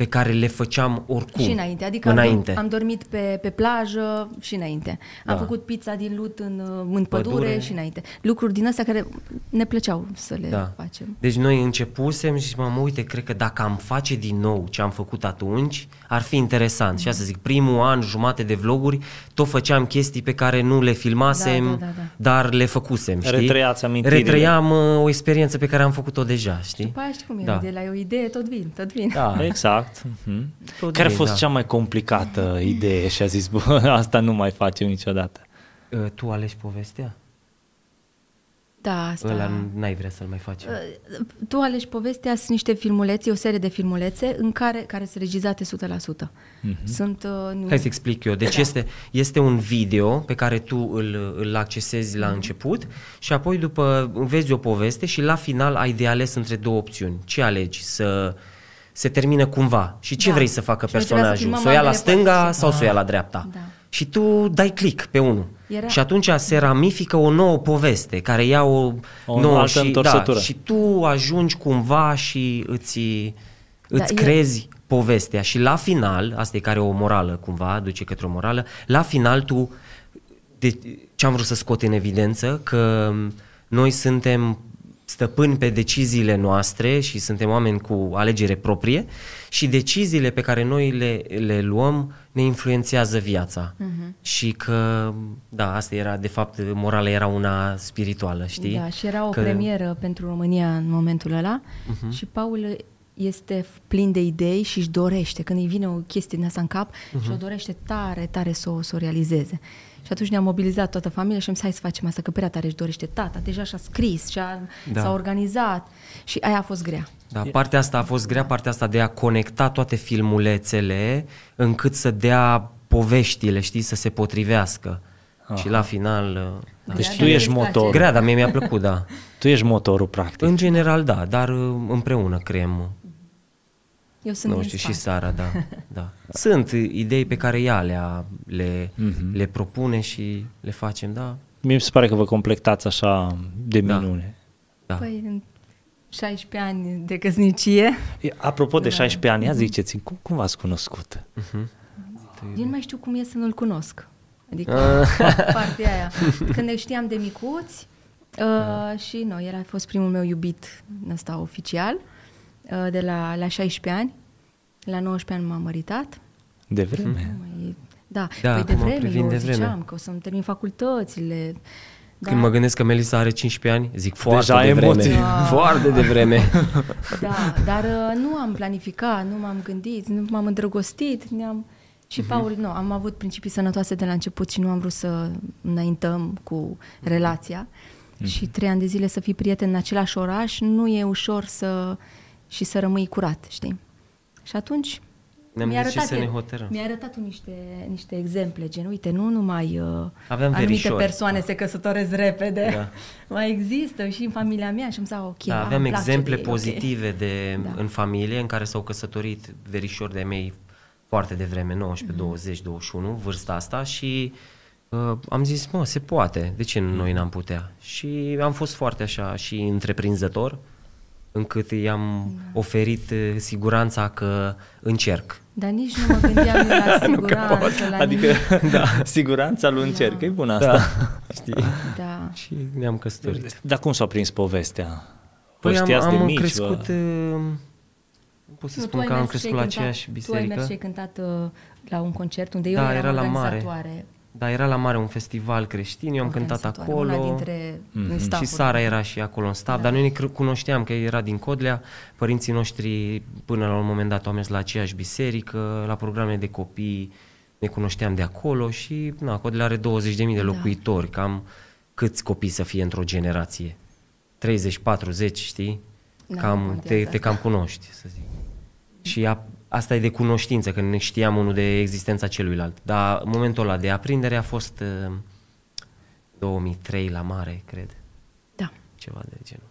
pe care le făceam oricum. Și înainte, adică înainte. Am, am dormit pe, pe plajă și înainte. Am Da. făcut pizza din lut în, uh, în pădure, Pădure. și înainte. Lucruri din astea care ne plăceau să le Da. facem. Deci noi începusem și mă uite, cred că dacă am face din nou ce am făcut atunci, ar fi interesant. Și asta zic, primul an, jumate de vloguri, tot făceam chestii pe care nu le filmasem, Da, da, da, da. dar le făcusem, știi? Retrăiați amintirile. Retrăiam uh, o experiență pe care am făcut-o deja, știi? După aia știi cum e, Da. de la o idee tot vin, tot vin. Da. Exact. Mhm. Tot Care a bine, fost da. cea mai complicată idee și a zis, bă, asta nu mai facem niciodată. Uh, Tu alegi povestea? Da, asta... Ăla n-ai vrea să-l mai faci. Tu alegi povestea, sunt niște filmulețe, o serie de filmulețe în care, care sunt regizate 100%. Mm-hmm. Sunt... Uh, nu... Hai să explic eu. Deci este, este un video pe care tu îl, îl accesezi la început și apoi după vezi o poveste și la final ai de ales între două opțiuni. Ce alegi? Să se termină cumva și ce Da. vrei să facă Și noi trebuia să personajul? filmăm Să o ia la ambele stânga părți. sau să o ia la dreapta? Da. Și tu dai click pe unul. Era- Și atunci se ramifică o nouă poveste care ia o, O nouă altă și, da, întorsătură. și tu ajungi cumva și îți, îți e- crezi povestea și la final, asta e care e o morală cumva, duce către o morală, la final tu, de, ce am vrut să scot în evidență, că noi suntem stăpâni pe deciziile noastre și suntem oameni cu alegere proprie și deciziile pe care noi le, le luăm ne influențează viața. Uh-huh. Și că, da, asta era, de fapt, morala era una spirituală, știi? Da, și era o că, premieră pentru România în momentul ăla uh-huh. și Paul este plin de idei și își dorește, când îi vine o chestie din asta în cap, uh-huh. și o dorește tare, tare să o, să o realizeze. Și atunci ne-am mobilizat toată familia și am zis, hai să facem asta, că prea tare își dorește tata, deja și-a scris, și-a, Da. s-a organizat și aia a fost grea. Da, partea asta a fost grea, partea asta de a conecta toate filmulețele încât să dea poveștile, știi, să se potrivească. Aha. Și la final... uh, Da. Deci Grea, tu dar ești îți place. motorul. Grea, dar mie mi-a plăcut, da. Tu ești motorul, practic. În general, da, dar uh, împreună creăm, Eu sunt nu din știu, și spate. Sara, da, da. Sunt idei pe care ea le, le, Mhm. le propune și le facem, da, Mie mi se pare că vă completați așa de Da. minune. da. Păi, în 16 ani de căsnicie, E, Apropo Da. de 16 ani, ia ziceți cum, cum v-ați cunoscut? Eu nu mai știu cum e să nu-l cunosc. Adică Ah. partea aia. Când ne știam de micuți uh, și nu, el a fost primul meu iubit ăsta oficial, uh, de la, la 16 ani. La 19 ani m-am măritat. De vreme. Nu mai- Da, Da, păi de acum vreme, privind eu de vreme. ziceam că o să-mi termin facultățile. Da, Când mă gândesc că Melissa are 15 ani, zic foarte Deja de vreme. emoții. Da. Foarte de vreme. da, dar uh, nu am planificat, nu m-am gândit, nu m-am îndrăgostit, ne-am... Și Paul, nu, am avut principii sănătoase de la început și nu am vrut să înaintăm cu relația. Și trei ani de zile să fii prieten în același oraș, nu e ușor să și să rămâi curat, știi? Și atunci Ne-am mi-a decis arătat, să ne el- hotărâm. Mi-a arătat un niște, niște exemple, gen, uite, nu numai uh, Aveam anumite verișori. persoane se căsătoresc repede, Da. mai există și în familia mea și am zis, "Ah, ok, Da, a, aveam îmi place exemple de ei, ok." pozitive de, Da. în familie în care s-au căsătorit verișori de mei foarte devreme, 19, Mhm. 20, 21, vârsta asta și uh, am zis, mă, se poate, de ce noi n-am putea? Și am fost foarte așa și întreprinzător, încât i-am Da. oferit uh, siguranța că încerc. Dar nici nu mă gândeam eu la siguranță, la Adică, nimic. da, siguranța lui încerc, Da. e bună asta. Știi? Da. Și ne-am căsătorit. Dar cum s-a prins povestea? Vă Păi am, știați de am mici, crescut, Vă... uh, nu pot să Nu, spun tu că ai am mers și crescut ai la cântat- aceeași Tu ai biserică. mers și ai cântat uh, la un concert unde eu Da, eram era la mare. Organizatoare. Da, era la mare un festival creștin, eu am cântat organizatoare, acolo. Una dintre Mhm. din Și stafful. Sara era și acolo în staff, Da. dar noi ne cr- cunoșteam că era din Codlea. Părinții noștri până la un moment dat au mers la aceeași biserică, la programe de copii, ne cunoșteam de acolo și na, Codlea are 20.000 de Da. locuitori, cam câți copii să fie într-o generație? 30, 40, știi? Da, cam, nu te, contează te asta. cam cunoști, să zic. Și a, asta e de cunoștință, că ne știam unul de existența celuilalt. Dar momentul ăla de aprindere a fost uh, 2003 la mare, cred, Da. ceva de genul.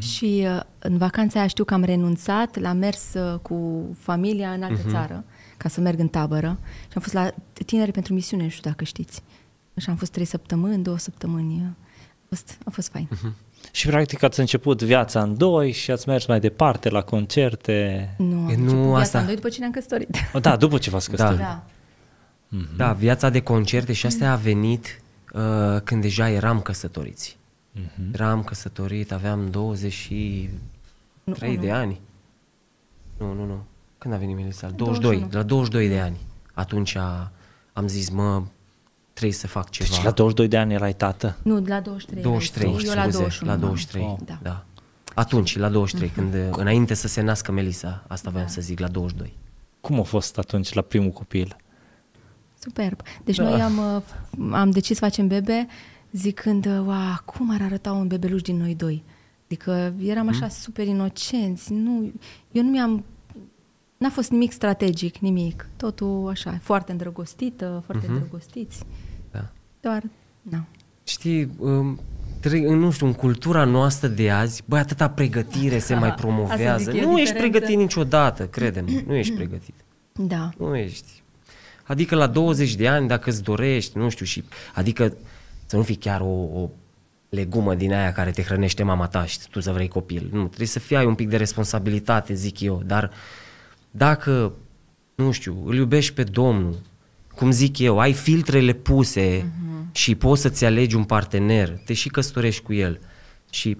Și uh, în vacanța aia știu că am renunțat, l-am mers uh, cu familia în altă Mhm. țară, ca să merg în tabără. Și am fost la Tineri pentru Misiune, nu știu dacă știți. Și am fost trei săptămâni, două săptămâni. uh, A fost, a fost fain. Mhm. Și practic ați început viața în doi și ați mers mai departe la concerte. Nu, am E, nu, început viața asta- în doi după ce ne-am căsătorit. O, Da, după ce v-ați căsătorit. da. Mhm. Da, viața de concerte și astea a venit uh, când deja eram căsătoriți. Mhm. Eram căsătorit, aveam 23 Nu, de nu. ani. Nu, nu, nu. Când a venit Melissa? 22, 21. la 22 de ani. Atunci a, am zis, mă, trebuie să fac ceva. Deci la 22 de ani erai tată. Nu, la 23. 23, erai tu, eu la scuze, 21. la am. 23, Oh. Da. da. Atunci, la 23, când, înainte să se nască Melissa, asta voiam să zic, la 22. Cum a fost atunci la primul copil? Superb. Deci Da. noi am, uh, am decis să facem bebe zicând, uh, wow, cum ar arăta un bebeluș din noi doi? Adică eram așa super inocenți. Nu, eu nu mi-am... N-a fost nimic strategic, nimic. Totul așa, foarte îndrăgostită, foarte Mhm. îndrăgostiți. Da. Doar, nu. Știi, um, tre- nu știu, în cultura noastră de azi, băi, atâta pregătire se Aha, mai asta promovează. zic eu, Nu ești diferență. pregătit niciodată, crede-mă, nu ești pregătit. Da. Nu ești. Adică la 20 de ani, dacă îți dorești, nu știu, și adică să nu fii chiar o, o legumă din aia care te hrănește mama ta și tu să vrei copil. Nu, trebuie să fii ai un pic de responsabilitate, zic eu, dar dacă, nu știu, îl iubești pe Domnul, cum zic eu, ai filtrele puse uh-huh. și poți să-ți alegi un partener, te și căsătorești cu el și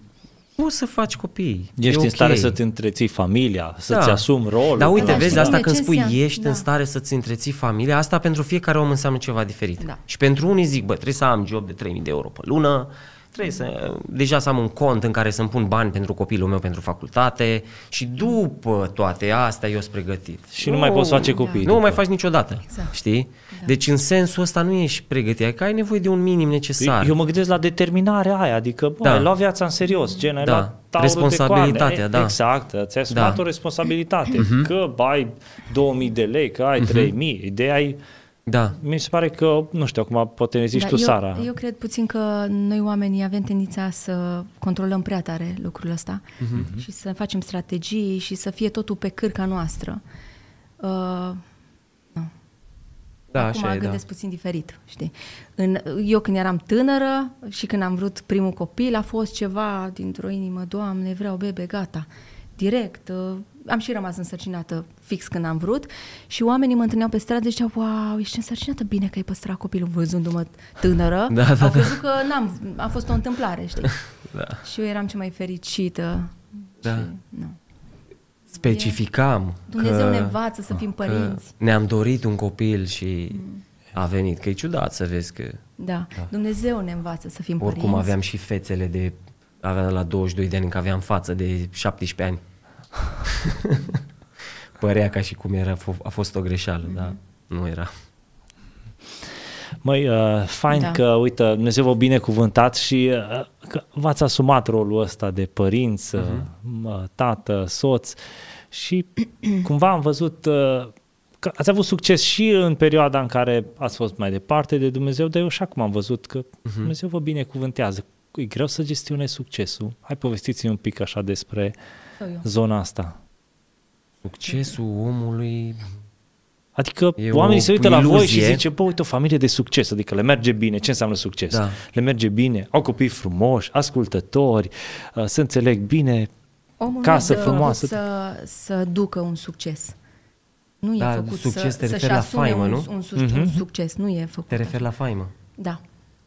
poți să faci copii. Ești e în stare ok. să-ți întreții familia, să-ți asumi rolul. Dar uite, Da, vezi, și asta spune când ce spui înseamnă. ești Da. în stare să-ți întreții familia, asta pentru fiecare om înseamnă ceva diferit. Da. Și pentru unii zic, bă, trebuie să am job de 3000 de euro pe lună, trebuie să, deja să am un cont în care să-mi pun bani pentru copilul meu pentru facultate și după toate astea eu sunt pregătit. Și nu mai poți face copii Nu după. mai faci niciodată, Exact. știi? Deci în sensul ăsta nu ești pregătit, adică ai nevoie de un minim necesar. Eu mă gândesc la determinarea aia, adică bă, Da. ai luat viața în serios, gen ai Da. luat taurul de Responsabilitatea, coarne. da. Exact, ți-ai asumat Da. Mhm. o responsabilitate, că ai 2000 de lei, că ai 3000, ideea e, Da. mi se pare că, nu știu, acum poate ne zici Da, tu, eu, Sara. Eu cred puțin că noi oamenii avem tendința să controlăm prea tare lucrul ăsta Mhm. și să facem strategii și să fie totul pe cârca noastră. Uh, Da, Acum așa e, da. gândesc puțin diferit, știi? În, eu când eram tânără și când am vrut primul copil, a fost ceva dintr-o inimă, Doamne, vreau bebe, gata. Direct. Uh, am și rămas însărcinată fix când am vrut și oamenii mă întâlneau pe stradă și ziceau, wow, ești însărcinată, bine că ai păstrat copilul văzându-mă tânără. Da, da, Au da. crezut că n-am, a fost o întâmplare, știi? Da. Și eu eram cea mai fericită. Da. Și, nu. Specificam Dumnezeu că, ne învață să fim că părinți. ne-am dorit un copil și a venit. Că e ciudat să vezi că Da. Dumnezeu ne învață să fim oricum părinți. aveam și fețele de... Aveam la 22 de ani, că aveam față de 17 ani. Părea ca și cum era, a fost o greșeală, da. nu era. Măi, uh, fain da. Da. că, uite, Dumnezeu vă binecuvântat și uh, că v-ați asumat rolul ăsta de părinți, uh-huh. tată, soț și cumva am văzut uh, că ați avut succes și în perioada în care ați fost mai departe de Dumnezeu, dar eu și acum am văzut că uh-huh. Dumnezeu vă binecuvântează. E greu să gestionezi succesul. Hai povestiți un pic așa despre Sau eu. zona asta. Succesul omului Adică E oamenii o se uită la voi și iluzie. zice, bă, uite, o familie de succes, adică le merge bine. Ce înseamnă succes? Da. Le merge bine, au copii frumoși, ascultători, uh, se înțeleg bine. Omul Casă nu e făcut frumoasă. Să, să ducă un succes. Nu Da, e făcut succes să, te să-și referi la asume faimă, un, nu? un, suc- un succes. Nu e făcut. te referi la faimă. Da.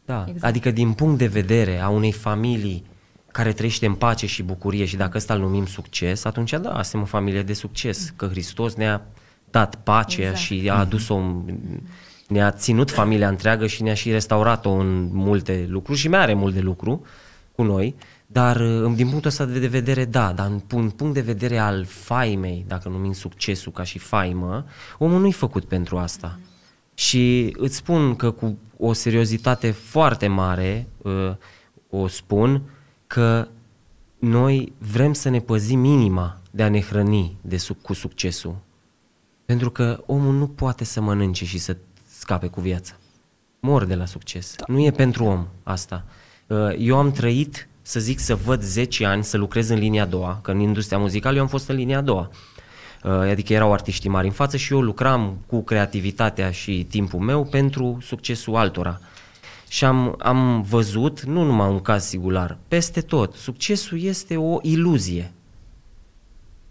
Da, Exact. adică din punct de vedere a unei familii care trăiește în pace și bucurie și dacă ăsta îl numim succes, atunci da, suntem o familie de succes, că Hristos ne-a dat pacea Exact. și a adus-o, ne-a ținut familia întreagă și ne-a și restaurat-o în multe lucruri și mai are mult de lucru cu noi, dar uh, din punctul ăsta de vedere, da, dar în pun- punct de vedere al faimei, dacă numim succesul ca și faimă, omul nu-i făcut pentru asta. Și îți spun că cu o seriozitate foarte mare uh, o spun că noi vrem să ne păzim minima de a ne hrăni de suc- cu succesul. Pentru că omul nu poate să mănânce și să scape cu viața. Mor de la succes. Da. Nu e pentru om asta. Uh, Eu am trăit, să zic, să văd 10 ani să lucrez în linia a doua, că în industria muzicală eu am fost în linia a doua. Uh, Adică erau artiștii mari în față și eu lucram cu creativitatea și timpul meu pentru succesul altora. Și am, am văzut, nu numai un caz singular, peste tot, succesul este o iluzie.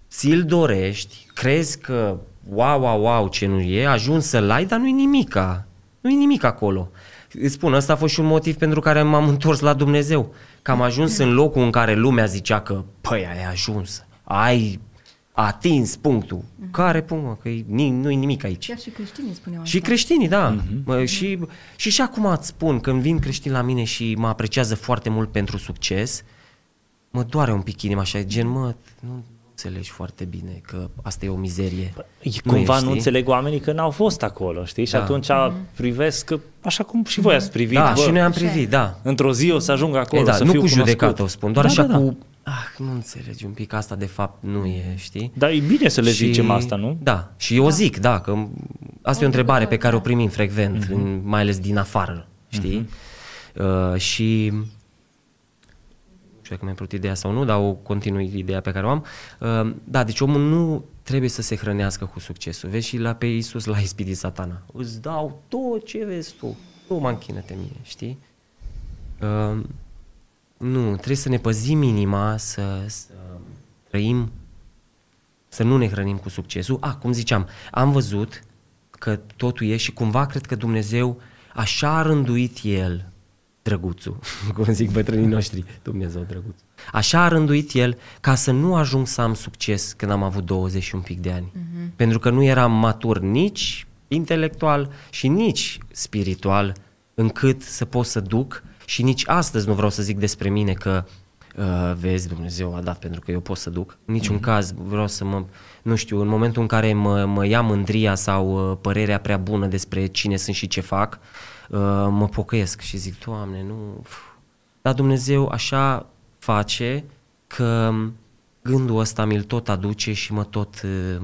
Ți-l dorești, crezi că wow, wow, wow, ce nu e, ajungi să-l ai, dar nu-i nimica. Nu-i nimic acolo. Îți spun, ăsta a fost și un motiv pentru care m-am întors la Dumnezeu. Că am ajuns în locul în care lumea zicea că, păi, ai ajuns, ai atins punctul. Care punct, mă? Că ni- nu-i nimic aici. Chiar și creștinii spuneau asta. Și creștinii, da. Mă, și, și și acum îți spun, când vin creștini la mine și mă apreciază foarte mult pentru succes, mă doare un pic inima așa, gen, mă, nu înțelegi foarte bine că asta e o mizerie. E, Cumva e, nu, știi? înțeleg oamenii că n-au fost acolo, știi? Și Da. atunci privesc, că, așa cum și voi ați privit, Da, bă, și noi am așa e. privit, da. într-o zi o să ajung acolo, E, da, să nu fiu cu cunoscut. judecată o spun, doar Da, așa da, da. cu, ah, nu înțelegi un pic, asta de fapt nu e, știi? Dar e bine să le zicem asta, nu? Da, și eu o zic, da, că asta e o întrebare pe care o da. primim frecvent, Mhm. în, mai ales din afară, știi? Uh, și nu știu dacă mi-am plăcut ideea sau nu, dar o continui ideea pe care o am. Uh, da, deci omul nu trebuie să se hrănească cu succesul. Vezi și la pe Iisus l-a ispitit satana. Îți dau tot ce vezi tu. Nu mă închină-te mie, știi? Uh, nu, trebuie să ne păzim inima, să, să trăim să nu ne hrănim cu succesul. A, cum ziceam, am văzut că totul e și cumva cred că Dumnezeu așa a rânduit El drăguțul, cum zic bătrânii noștri, Dumnezeu drăguț. Așa a rânduit El ca să nu ajung să am succes când am avut 20 și un pic de ani. Uh-huh. Pentru că nu eram matur nici intelectual și nici spiritual încât să pot să duc și nici astăzi nu vreau să zic despre mine că uh, vezi, Dumnezeu a dat pentru că eu pot să duc. În niciun mm-hmm. caz vreau să mă, nu știu, în momentul în care mă, mă ia mândria sau uh, părerea prea bună despre cine sunt și ce fac, uh, mă pocăiesc și zic, Doamne, nu... Uf. Dar Dumnezeu așa face că gândul ăsta mi-l tot aduce și mă tot, uh,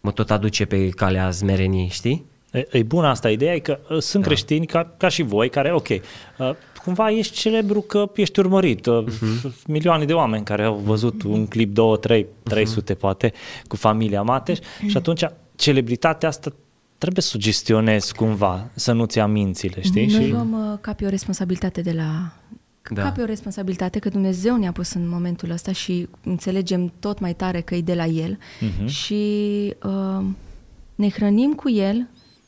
mă tot aduce pe calea zmereniei, știi? E, e bună asta, ideea e că uh, sunt da. creștini ca, ca și voi, care, ok, uh, cumva ești celebru că ești urmărit. Uh, uh-huh. Milioane de oameni care au văzut un clip, două, trei, trei sute poate, cu familia Mateș și atunci celebritatea asta trebuie să o gestionezi cumva, să nu-ți ia mințile, știi? Noi și... luăm uh, ca pe o responsabilitate de la... Da. Ca pe o responsabilitate că Dumnezeu ne-a pus în momentul ăsta și înțelegem tot mai tare că e de la El Mhm. și uh, ne hrănim cu El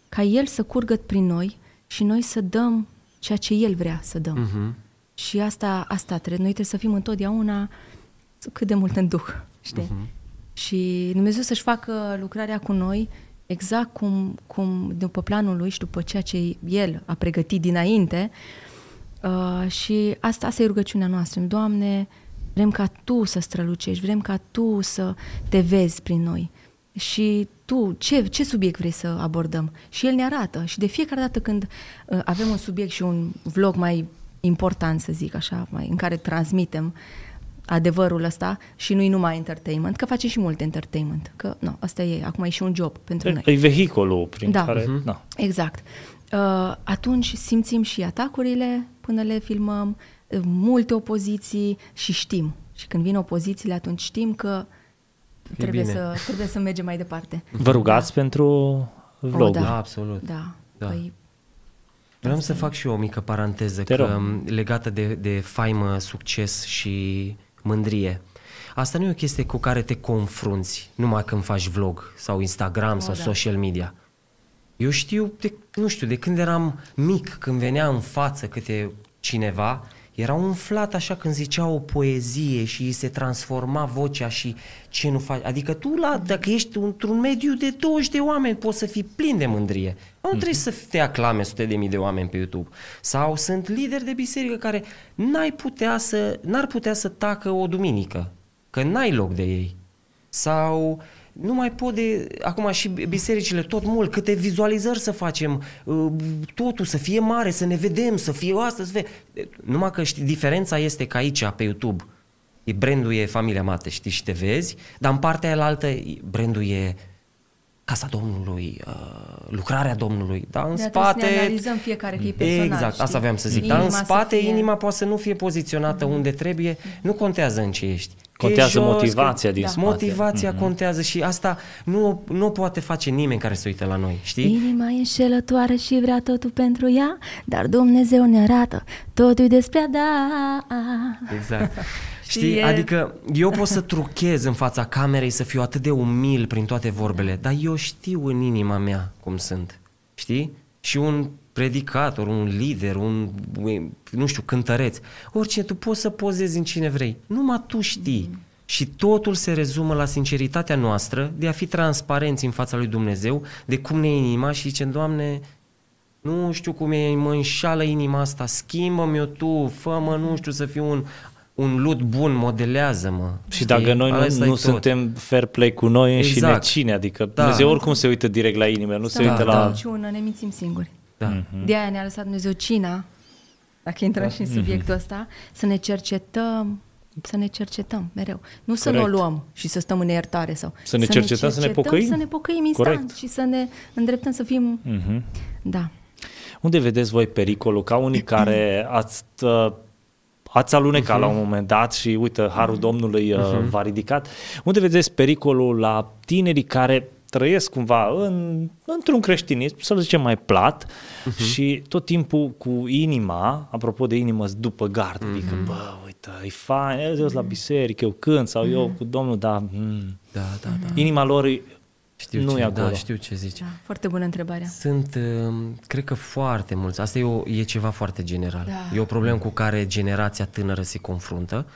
ca El să curgă prin noi și noi să dăm ceea ce El vrea să dăm. Mhm. Și asta, asta trebuie. Noi trebuie să fim întotdeauna cât de mult în duh, știi? Mhm. Și Dumnezeu să-și facă lucrarea cu noi exact cum, cum după planul Lui și după ceea ce El a pregătit dinainte. Uh, și asta, asta e rugăciunea noastră. Doamne, vrem ca Tu să strălucești, vrem ca Tu să te vezi prin noi. Și tu, ce, ce subiect vrei să abordăm? Și el ne arată. Și de fiecare dată când uh, avem un subiect și un vlog mai important, să zic așa, mai, în care transmitem adevărul ăsta și nu-i numai entertainment, că face și mult entertainment, că nu, asta e, acum e și un job pentru noi. E vehiculul prin Da. care... Mhm. Da. Exact. Uh, atunci simțim și atacurile până le filmăm, uh, multe opoziții și știm. Și când vin opozițiile, atunci știm că trebuie bine. să, trebuie să mergem mai departe. Vă rugați pentru vlogul. da. Da, absolut. Da. Da. Păi, Vreau să fac și eu o mică paranteză Te că, rog. legată de, de faimă, succes și mândrie. Asta nu e o chestie cu care te confrunți numai când faci vlog sau Instagram O, sau da. social media. Eu știu, de, nu știu, de când eram mic, când venea în față câte cineva, era umflat așa când zicea o poezie și îi se transforma vocea și ce nu faci. Adică tu, la, dacă ești într-un mediu de 20 de oameni, poți să fii plin de mândrie. Nu trebuie să te aclame sute de mii de oameni pe YouTube. Sau sunt lideri de biserică care n-ai putea să, n-ar putea să tacă o duminică, că n-ai loc de ei. Sau nu mai pot de... Acum și bisericile tot mult, câte vizualizări să facem, uh, totul să fie mare, să ne vedem, să fie asta, să fie... Numai că știi, diferența este că aici, pe YouTube, e brandul e Familia Mate, știi, și te vezi, dar în partea aia altă, brandul e Casa Domnului, uh, lucrarea Domnului, dar în De aia trebuie spate... să ne analizăm fiecare că e personal, Exact, știi? asta vreau să zic. dar în Inima să spate, fie- inima poate să nu fie poziționată unde trebuie, nu contează în ce ești. Că e Contează jos, motivația că- din Da. spate. Motivația contează și asta nu, nu o poate face nimeni care se uită la noi, știi? Inima e înșelătoare și vrea totul pentru ea, dar Dumnezeu ne arată, totul e despre a da. Exact. Știi, Știi, e- adică eu pot să truchez în fața camerei, să fiu atât de umil prin toate vorbele, dar eu știu în inima mea cum sunt, știi? Și un predicator, un lider, un, nu știu, cântăreț, orice, tu poți să pozezi în cine vrei, numai tu știi. Și totul se rezumă la sinceritatea noastră de a fi transparenți în fața lui Dumnezeu, de cum ne e inima și zicem, Doamne, nu știu cum e, mă înșală inima asta, schimbă-mi-o tu, fă-mă, nu știu, să fiu un, un lut bun, modelează-mă. Și Știi? dacă noi Asta nu, e nu tot. suntem fair play cu noi înșine, Exact. cine? Adică Da. Dumnezeu oricum se uită direct la inimă, nu se Să uită nu la... da. ciună, ne mințim singuri. Da. Mhm. De aia ne-a lăsat Dumnezeu cina, dacă intrăm și în subiectul ăsta, să ne cercetăm, să ne cercetăm mereu. Nu să nu o Corect. luăm și să stăm în iertare sau... Să ne cercetăm, să ne pocăim? Să ne pocăim instant Corect. și să ne îndreptăm să fim... Mhm. Da. Unde vedeți voi pericolul? Ca unii care ați, uh, ați alunecat Mhm. la un moment dat și uite, Harul Domnului uh, v-a ridicat. Unde vedeți pericolul la tinerii care trăiesc cumva în, într-un creștinism, să le zicem mai plat Mhm. și tot timpul cu inima, apropo de inimă, după gard, adică Mhm. bă, uite, e fain, eu sunt la biserică, eu cânt sau eu cu Domnul, dar mm, Da, da, da. inima lor e- Știu nu ce, e acolo. Da, știu ce zici. da. Foarte bună întrebarea. Sunt, uh, cred că foarte mulți. Asta e, o, e ceva foarte general. Da. E o problemă cu care generația tânără se confruntă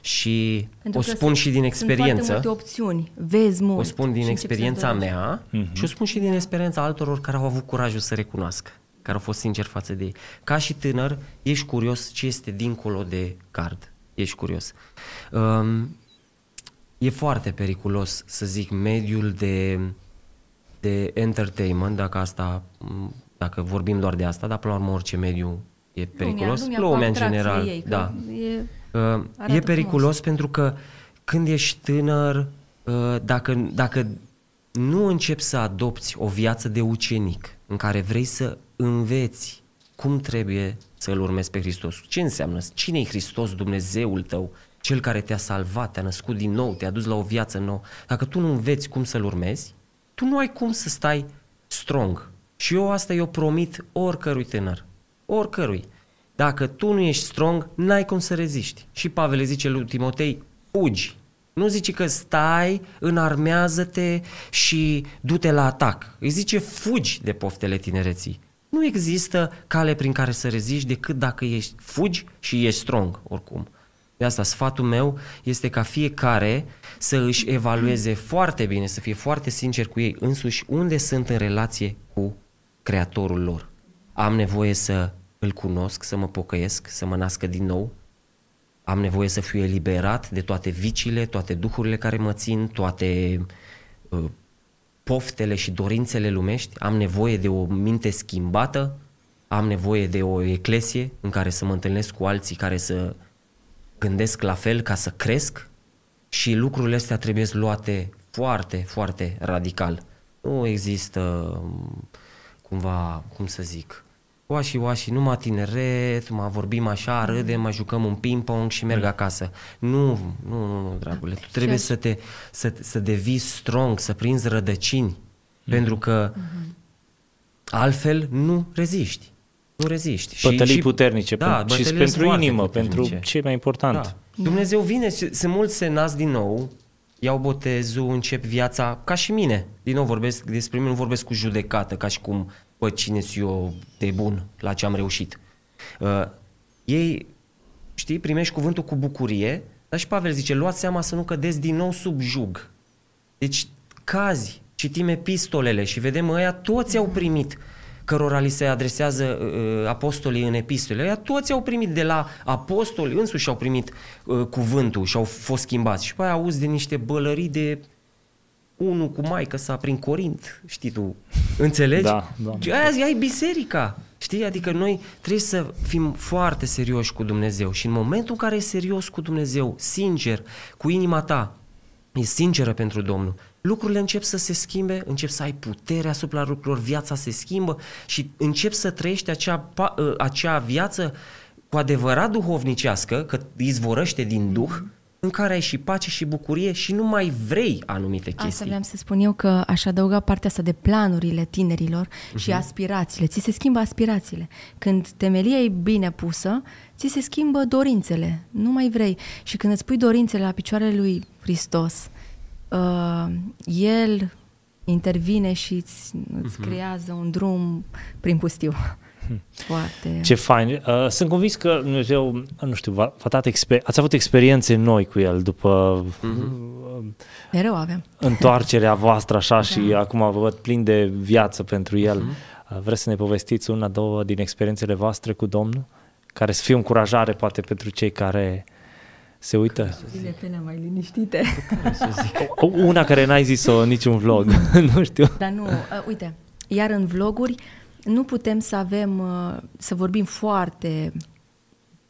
și Pentru o că spun sunt- și din Sunt experiență. foarte multe opțiuni. Vezi mult. O spun din și începi să experiența dorești. mea și o spun și din experiența altor care au avut curajul să recunoască, care au fost sinceri față de ei. Ca și tânăr, ești curios ce este dincolo de card. Ești curios. Um, e foarte periculos, să zic, mediul de, de entertainment, dacă asta, m, dacă vorbim doar de asta, dar până la urmă orice mediu e periculos. Lumea, lumea, cu în atracțiile general, ei, că da. E, Uh, Arată e periculos frumos. pentru că când ești tânăr, uh, dacă, dacă nu începi să adopți o viață de ucenic în care vrei să înveți cum trebuie să-L urmezi pe Hristos, ce înseamnă, cine e Hristos, Dumnezeul tău, Cel care te-a salvat, te-a născut din nou, te-a dus la o viață nouă, dacă tu nu înveți cum să-L urmezi, tu nu ai cum să stai strong. Și eu asta eu promit oricărui tânăr, oricărui. Dacă tu nu ești strong, n-ai cum să reziști. Și Pavel îi zice lui Timotei, fugi. Nu zice că stai, înarmează-te și du-te la atac. Îi zice fugi de poftele tinereții. Nu există cale prin care să reziști decât dacă ești fugi și ești strong, oricum. De asta sfatul meu este ca fiecare să își evalueze foarte bine, să fie foarte sincer cu ei însuși unde sunt în relație cu creatorul lor. Am nevoie să îl cunosc, să mă pocăiesc, să mă nască din nou. Am nevoie să fiu eliberat de toate viciile, toate duhurile care mă țin, toate uh, poftele și dorințele lumești, am nevoie de o minte schimbată, am nevoie de o eclesie în care să mă întâlnesc cu alții care să gândesc la fel ca să cresc și lucrurile astea trebuie luate foarte, foarte radical. Nu există um, cumva, cum să zic, oași, oași, numai tineret, mai vorbim așa, râdem, mai jucăm un ping-pong și merg acasă. Nu, nu, nu, nu dragule, tu trebuie să te, să, să devii strong, să prinzi rădăcini, pentru că altfel nu reziști. Nu reziști. Bătălii puternice da, pen- și bătăliile pentru sunt foarte inimă, puternice. pentru ce mai important. Da. Dumnezeu vine, și se mulți se nasc din nou, iau botezul, încep viața, ca și mine. Din nou vorbesc despre mine, nu vorbesc cu judecată, ca și cum, bă, cine sunt eu de bun la ce am reușit. Uh, ei, știi, primești cuvântul cu bucurie, dar și Pavel zice, luați seama să nu cădeți din nou sub jug. Deci cazi, citim epistolele și vedem ăia toți au primit cărora li se adresează uh, apostolii în epistole. Ăia toți au primit de la apostoli însuși au primit uh, cuvântul și au fost schimbați. Și pe aia auzi de niște bălării de unul cu maică sa prin Corint, știi tu, înțelegi? Da, da. Și aia, aia e biserica, știi? Adică noi trebuie să fim foarte serioși cu Dumnezeu și în momentul în care e serios cu Dumnezeu, sincer, cu inima ta, e sinceră pentru Domnul, lucrurile încep să se schimbe, încep să ai putere asupra lucrurilor, viața se schimbă și încep să trăiești acea, pa- ă, acea viață cu adevărat duhovnicească, că izvorăște din Duh, în care ai și pace și bucurie și nu mai vrei anumite chestii. Asta vreau să spun eu că aș adăuga partea asta de planurile tinerilor și Mhm. aspirațiile. Ți se schimbă aspirațiile. Când temelia e bine pusă, ți se schimbă dorințele. Nu mai vrei. Și când îți pui dorințele la picioarele lui Hristos, uh, El intervine și îți, îți Mhm. creează un drum prin pustiu. Foarte... Ce fain. Uh, sunt convins că Dumnezeu, nu știu, v-a, v-a dat exper- ați avut experiențe noi cu El după Mhm. Mereu avem. întoarcerea voastră așa și acum vă văd plin de viață pentru El. Uh, Vreți să ne povestiți una, două din experiențele voastre cu Domnul? Care să fie o încurajare poate pentru cei care se uită? Zile pene mai liniștite. O- Una care n-ai zis-o în niciun vlog, nu știu. Dar nu, uh, uite, iar în vloguri nu putem să avem, uh, să vorbim foarte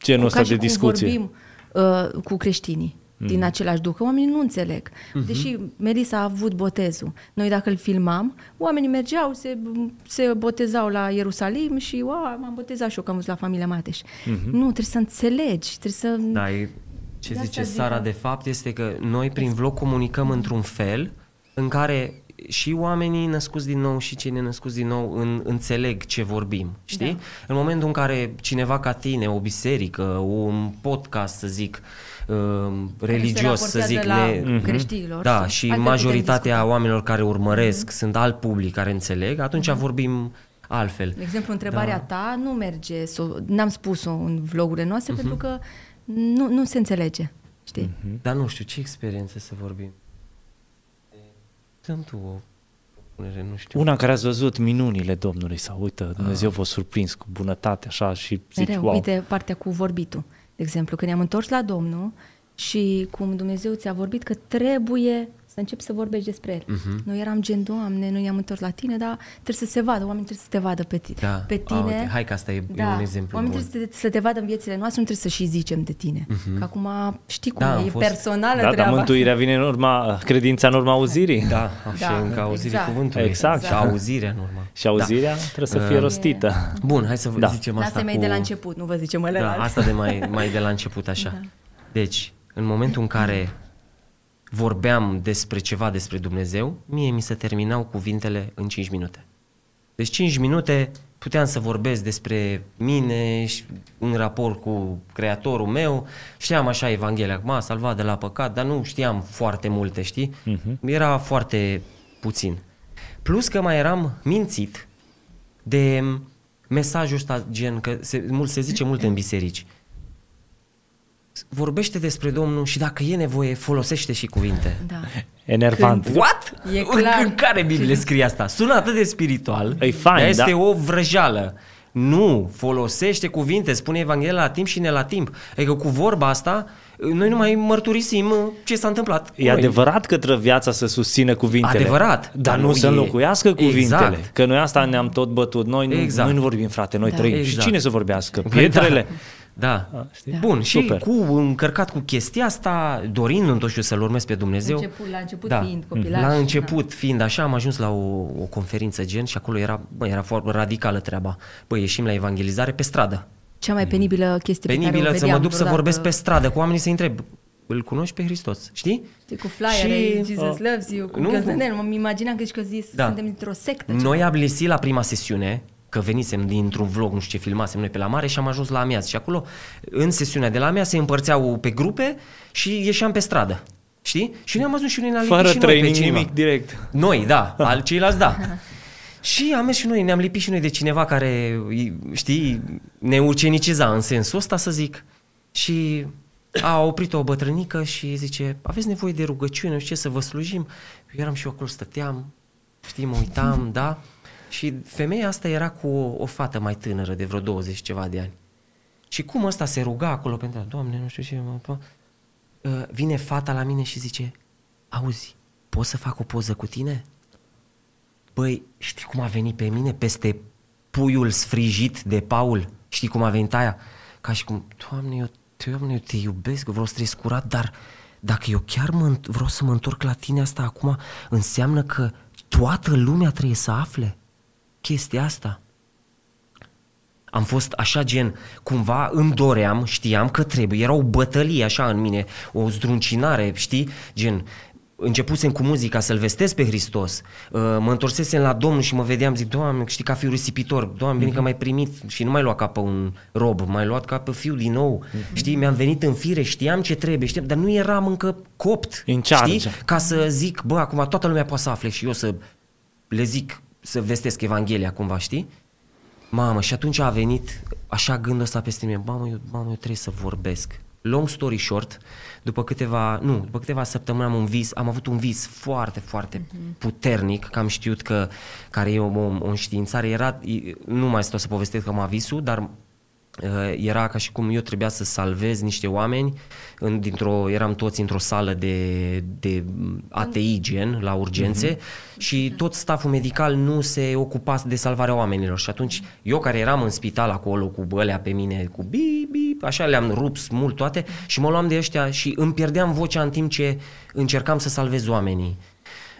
Genul ca ăsta și de cum discuție. vorbim uh, cu creștinii din același duh, că oamenii nu înțeleg. Deși Melissa a avut botezul. Noi dacă îl filmam, oamenii mergeau, se, se botezau la Ierusalim și wow, m-am botezat și eu că am văzut la familia Mateș. Nu, trebuie să înțelegi, trebuie să... Da, e, ce De zice asta zic Sara că- de fapt este că noi prin vlog comunicăm într-un fel în care și oamenii născuți din nou și cei nenăscuți din nou în, înțeleg ce vorbim, știi? Da. În momentul în care cineva ca tine, o biserică, un podcast, să zic, um, religios, să raportează zic, la ne, creștinilor da, și și altfel putem majoritatea discuta. Mhm. oamenilor care urmăresc sunt alt public care înțeleg, atunci vorbim altfel. De exemplu, întrebarea Da. ta nu merge, s-o, n-am spus-o în vlogurile noastre Mhm. pentru că nu, nu se înțelege, știi? Dar nu știu, ce experiențe să vorbim? Dăm tu o propunere, nu știu. Una în care ați văzut minunile Domnului sau uite, Dumnezeu v-a surprins cu bunătate așa și zici, Mereu, wow. uite partea cu vorbitul. De exemplu, când ne-am întors la Domnul și cum Dumnezeu ți-a vorbit că trebuie să începi să vorbești despre El. Mhm. Noi eram gen, Doamne, noi ne-am întors la Tine, dar trebuie să se vadă, oamenii trebuie să te vadă pe, ti- Da. pe A, Tine. uite, hai că asta e- e un exemplu Oamenii bun. trebuie să te, să te vadă în viețile noastre, nu trebuie să și zicem de Tine. Că acum știi cum Da, e, am e fost- personală Da, dar treaba. mântuirea vine în urma, credința în urma auzirii. Da, și Da, încă auzirea exact. cuvântului. Exact. Și auzirea în urmă. Și auzirea trebuie să fie Uh, rostită. Bun, hai să vă Da. zicem Asta asta e mai cu... de la început, nu vă zicem Da, ălălalt. asta de mai, mai de la început așa. Da. Deci, în momentul în care vorbeam despre ceva despre Dumnezeu, mie mi se terminau cuvintele în 5 minute. Deci 5 minute puteam să vorbesc despre mine și în raport cu creatorul meu. Știam așa Evanghelia, m-a salvat de la păcat, dar nu știam foarte multe, știi? Era foarte puțin. Plus că mai eram mințit de mesajul ăsta, gen, că se, mult, se zice mult în biserici. Vorbește despre Domnul și dacă e nevoie, folosește și cuvinte. Da. Enervant. What? E clar. În care Biblie scrie asta? Sună atât de spiritual. E fain, dar este da. o vrăjeală. Nu, folosește cuvinte, spune Evanghelia la timp și ne la timp. Adică cu vorba asta, noi nu mai mărturisim uh, ce s-a întâmplat. E Noi. adevărat că trebuie viața să susțină cuvintele. Adevărat, Dar dar nu nu să e- înlocuiască cuvintele. Exact. Că noi asta ne-am tot bătut. Noi, nu, Exact. noi nu vorbim, frate, noi Da. trăim. Și Exact. cine să vorbească? Păi Pietrele? Da. A, știi? Da. Bun, și Super. cu încărcat cu chestia asta, dorind în tot știu să-L urmez pe Dumnezeu. Început, la început fiind copilaș. La da. început fiind așa, am ajuns la o, o conferință gen și acolo era, bă, era foarte radicală treaba. Băi, ieșim la evangelizare pe stradă. Cea mai penibilă chestie pe care Penibilă o să vedeam mă duc să vreodată. vorbesc pe stradă cu oamenii să întreb, îl cunoști pe Hristos, știi? Știi, cu flyere, Și- Jesus uh, loves you, cu nu, găzdănel. Mă imaginam că zici că zis, Da. suntem într-o sectă. Noi am lisit la prima sesiune, că venisem dintr-un vlog, nu știu ce filmasem noi pe la mare și am ajuns la amiază. Și acolo, în sesiunea de la amiază, se împărțeau pe grupe și ieșeam pe stradă. Știi? Și noi am ajuns și noi ne-am lipit Fără și noi pe training, cineva. nimic, direct. Noi, da, al ceilalți, da. și am mers și noi, ne-am lipit și noi de cineva care, știi, ne uceniciza în sensul ăsta, să zic. Și a oprit o bătrânică și zice, aveți nevoie de rugăciune, nu știu ce, să vă slujim? Eu eram și eu acolo, stăteam, știi, mă uitam, da? Și femeia asta era cu o, o fată mai tânără, de vreo 20 ceva de ani. Și cum ăsta se ruga acolo pentru ea, Doamne, nu știu ce, mă, mă, uh, vine fata la mine și zice, auzi, pot să fac o poză cu tine? Băi, știi cum a venit pe mine peste puiul sfrijit de Paul? Știi cum a venit aia? Ca și cum, Doamne, eu, Doamne, eu te iubesc, eu vreau să trăiesc curat, dar dacă eu chiar mă, înt- vreau să mă întorc la tine asta acum, înseamnă că toată lumea trebuie să afle chestia asta. Am fost așa gen, cumva îmi doream, știam că trebuie, era o bătălie așa în mine, o zdruncinare, știi, gen, începusem cu muzica să-L vestesc pe Hristos, uh, mă întorsesem la Domnul și mă vedeam, zic, Doamne, știi, ca fiul risipitor, Doamne, bine că m-ai primit și nu m-ai luat ca pe un rob, m-ai luat ca pe fiu din nou, știi, mi-am venit în fire, știam ce trebuie, știam, dar nu eram încă copt, In charge. știi, ca să zic, bă, acum toată lumea poate să afle și eu să le zic, să vestesc Evanghelia cumva, știi? Mamă, și atunci a venit așa gândul ăsta peste mine, mamă, eu, mamă, eu trebuie să vorbesc. Long story short, după câteva, nu, după câteva săptămâni am un vis, am avut un vis foarte, foarte Mhm. puternic, că am știut că, care e o, o, o înștiințare, era, nu mai stau să povestesc că am visul, dar Uh, era ca și cum eu trebuia să salvez niște oameni, în, dintr-o, eram toți într-o sală de, de ATI gen, la urgențe mm-hmm. și tot staful medical nu se ocupa de salvarea oamenilor și atunci eu care eram în spital acolo cu bălea pe mine, cu bip, bip, așa le-am rupt mult toate și mă luam de ăștia și îmi pierdeam vocea în timp ce încercam să salvez oamenii.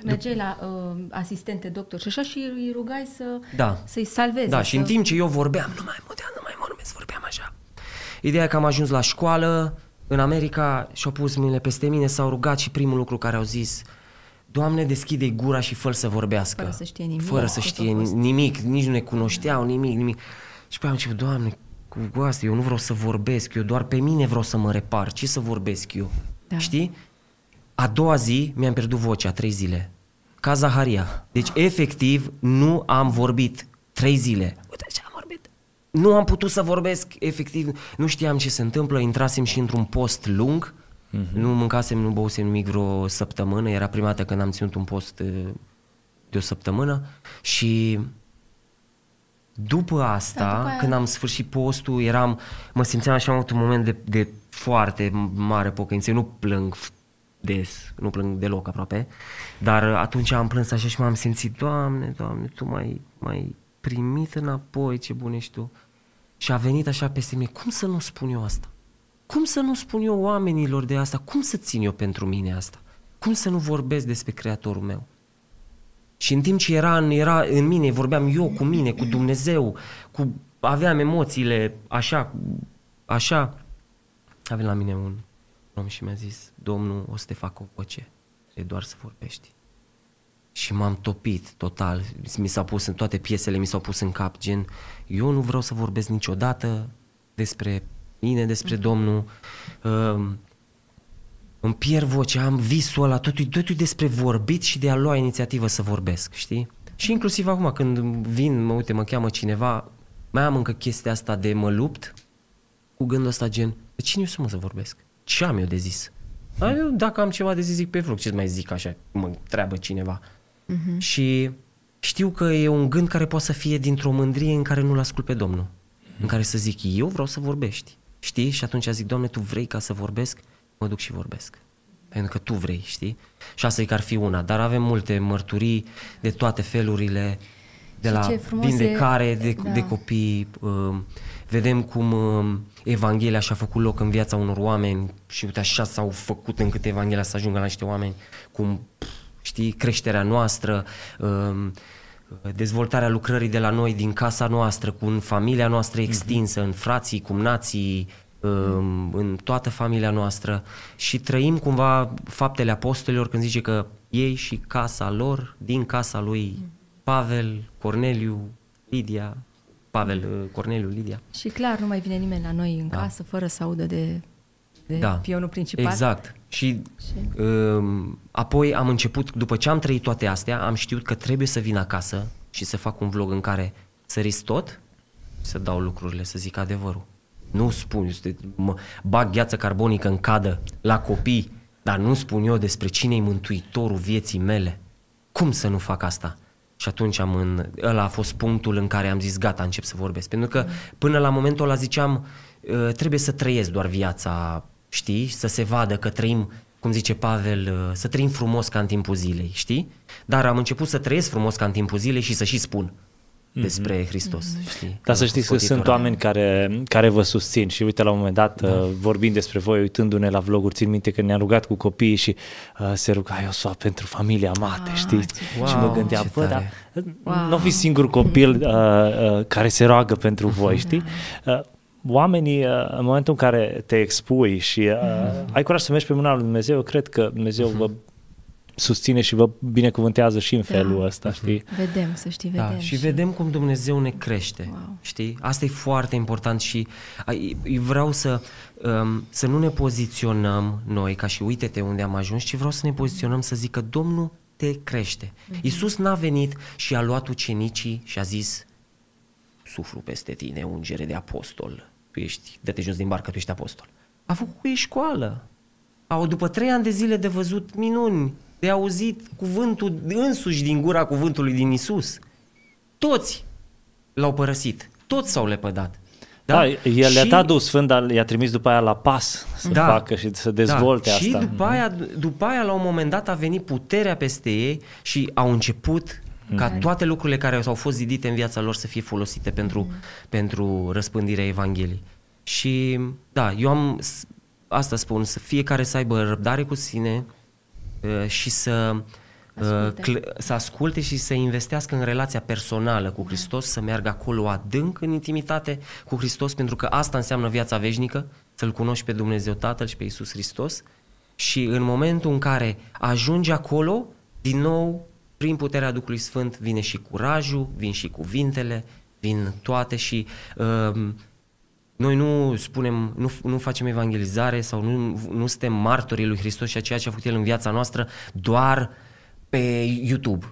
Mergeai la uh, asistente, doctor și așa și îi rugai să, Da. să-i salveze. Da, să... și în timp ce eu vorbeam, nu mai puteam, nu mai vorbesc, vorbeam așa. Ideea e că am ajuns la școală, în America, și-au pus mâinile peste mine, s-au rugat și primul lucru care au zis, Doamne, deschide gura și fă să vorbească. Fără să știe nimic. Fără să Tot a știe fost. nimic, nici nu ne cunoșteau, nimic, nimic. Și pe am început, Doamne, cu, cu asta, eu nu vreau să vorbesc, eu doar pe mine vreau să mă repar, ce să vorbesc eu? Da. Știi? A doua zi mi-am pierdut vocea, trei zile. Ca Zaharia. Deci, efectiv, nu am vorbit trei zile. Uite ce am vorbit. Nu am putut să vorbesc, efectiv, nu știam ce se întâmplă, intrasem și într-un post lung, mm-hmm. nu mâncasem, nu băusem nimic vreo săptămână, era prima dată când am ținut un post eh, de o săptămână și după asta, Da, după aia- când am sfârșit postul, eram, mă simțeam așa un moment de, de foarte mare pocăință. Eu nu plâng f- des, nu plâng deloc aproape, dar atunci am plâns așa și m-am simțit, Doamne, Doamne, Tu m-ai, m-ai primit înapoi, ce bun ești Tu. Și a venit așa peste mine, cum să nu spun eu asta? Cum să nu spun eu oamenilor de asta? Cum să țin eu pentru mine asta? Cum să nu vorbesc despre Creatorul meu? Și în timp ce era în, era în mine, vorbeam eu cu mine, cu Dumnezeu, cu, aveam emoțiile așa, așa, a venit la mine un om și mi-a zis, Domnul, o să te fac o voce, e doar să vorbești. Și m-am topit total, mi s-au pus în toate piesele, mi s-au pus în cap, gen, eu nu vreau să vorbesc niciodată despre mine, despre Domnul, um, îmi pierd vocea, am visul ăla, totul, totul despre vorbit și de a lua inițiativă să vorbesc, știi? Și inclusiv acum când vin, mă uite, mă cheamă cineva, mai am încă chestia asta de mă lupt cu gândul ăsta gen, de cine eu să mă să vorbesc? Ce am eu de zis? A, eu, dacă am ceva de zis, zic pe vlog, ce mai zic așa, mă întreabă cineva. Uh-huh. Și știu că e un gând care poate să fie dintr-o mândrie în care nu-L ascult pe Domnul. În care să zic, eu vreau să vorbești. Știi? Și atunci zic, Doamne, Tu vrei ca să vorbesc? Mă duc și vorbesc. Pentru că Tu vrei, știi? Și asta e că ar fi una. Dar avem multe mărturii de toate felurile, de Și la ce frumos e- vindecare de, da. de copii. Uh, vedem cum uh, Evanghelia și-a făcut loc în viața unor oameni și uite așa s-au făcut încât Evanghelia să ajungă la niște oameni, cum pf, știi, creșterea noastră, uh, dezvoltarea lucrării de la noi din casa noastră, cu în familia noastră extinsă, în frații, cumnații, um, în toată familia noastră. Și trăim cumva faptele apostolilor când zice că ei și casa lor, din casa lui Pavel, Corneliu, Lidia, Pavel, uh, Corneliu, Lidia. Și clar, nu mai vine nimeni la noi în Da. casă fără să audă de, de Da. pionul principal. Exact. Și Și- um, apoi am început, după ce am trăit toate astea, am știut că trebuie să vin acasă și să fac un vlog în care să risc tot și să dau lucrurile, să zic adevărul. Nu spun, este- mă bag gheață carbonică în cadă la copii, dar nu spun eu despre cine e mântuitorul vieții mele. Cum să nu fac asta? Și atunci am în, ăla a fost punctul în care am zis gata, încep să vorbesc. Pentru că până la momentul ăla ziceam uh, trebuie să trăiesc doar viața, știi? Să se vadă că trăim, cum zice Pavel, uh, să trăim frumos ca în timpul zilei, știi? Dar am început să trăiesc frumos ca în timpul zilei și să și spun despre Hristos, știi? Dar să A știți fost că sunt cotitură. oameni care, care vă susțin și uite la un moment dat, da. vorbind despre voi, uitându-ne la vloguri, țin minte că ne-am rugat cu copiii și uh, se ruga eu să pentru familia mate, Ah, știți? ce și mă Wow, gândeam, ce bă, dar tare. wow. nu fi singur copil uh, uh, care se roagă pentru voi, știi? Uh, oamenii, uh, în momentul în care te expui și uh, ai curaj să mergi pe mâna lui Dumnezeu, eu cred că Dumnezeu vă susține și vă binecuvântează și în Da. felul ăsta, știi? Vedem, să știi, vedem. Da, și vedem cum Dumnezeu ne crește, Wow. știi? Asta e foarte important și ai- eu vreau să, um, să nu ne poziționăm noi ca și uite-te unde am ajuns, ci vreau să ne poziționăm să zică Domnul te crește. Mhm. Iisus n-a venit și a luat ucenicii și a zis suflu peste tine, ungere de apostol. Tu ești, dă-te jos din barcă, tu ești apostol. A făcut cu ei școală. Au, după trei ani de zile de văzut minuni, de auzit cuvântul însuși din gura cuvântului din Isus. Toți l-au părăsit. Toți s-au lepădat. Da, el le-a Și- dat Duhul Sfânt, dar i-a trimis după aia la pas să Da. facă și să dezvolte da. asta. Mhm. Și după aia, după aia, la un moment dat, a venit puterea peste ei și au început ca Mhm. toate lucrurile care au fost zidite în viața lor să fie folosite pentru, Mhm. pentru răspândirea Evangheliei. Și da, eu am, s- asta spun, să fiecare să aibă răbdare cu sine uh, și să uh, Asculte. cl- să asculte și să investească în relația personală cu Hristos, să meargă acolo adânc în intimitate cu Hristos, pentru că asta înseamnă viața veșnică, să-L cunoști pe Dumnezeu Tatăl și pe Iisus Hristos. Și în momentul în care ajungi acolo, din nou, prin puterea Duhului Sfânt, vine și curajul, vin și cuvintele, vin toate și um, noi nu spunem, nu, nu facem evangelizare sau nu, nu suntem martorii lui Hristos și a ceea ce a făcut El în viața noastră doar pe YouTube.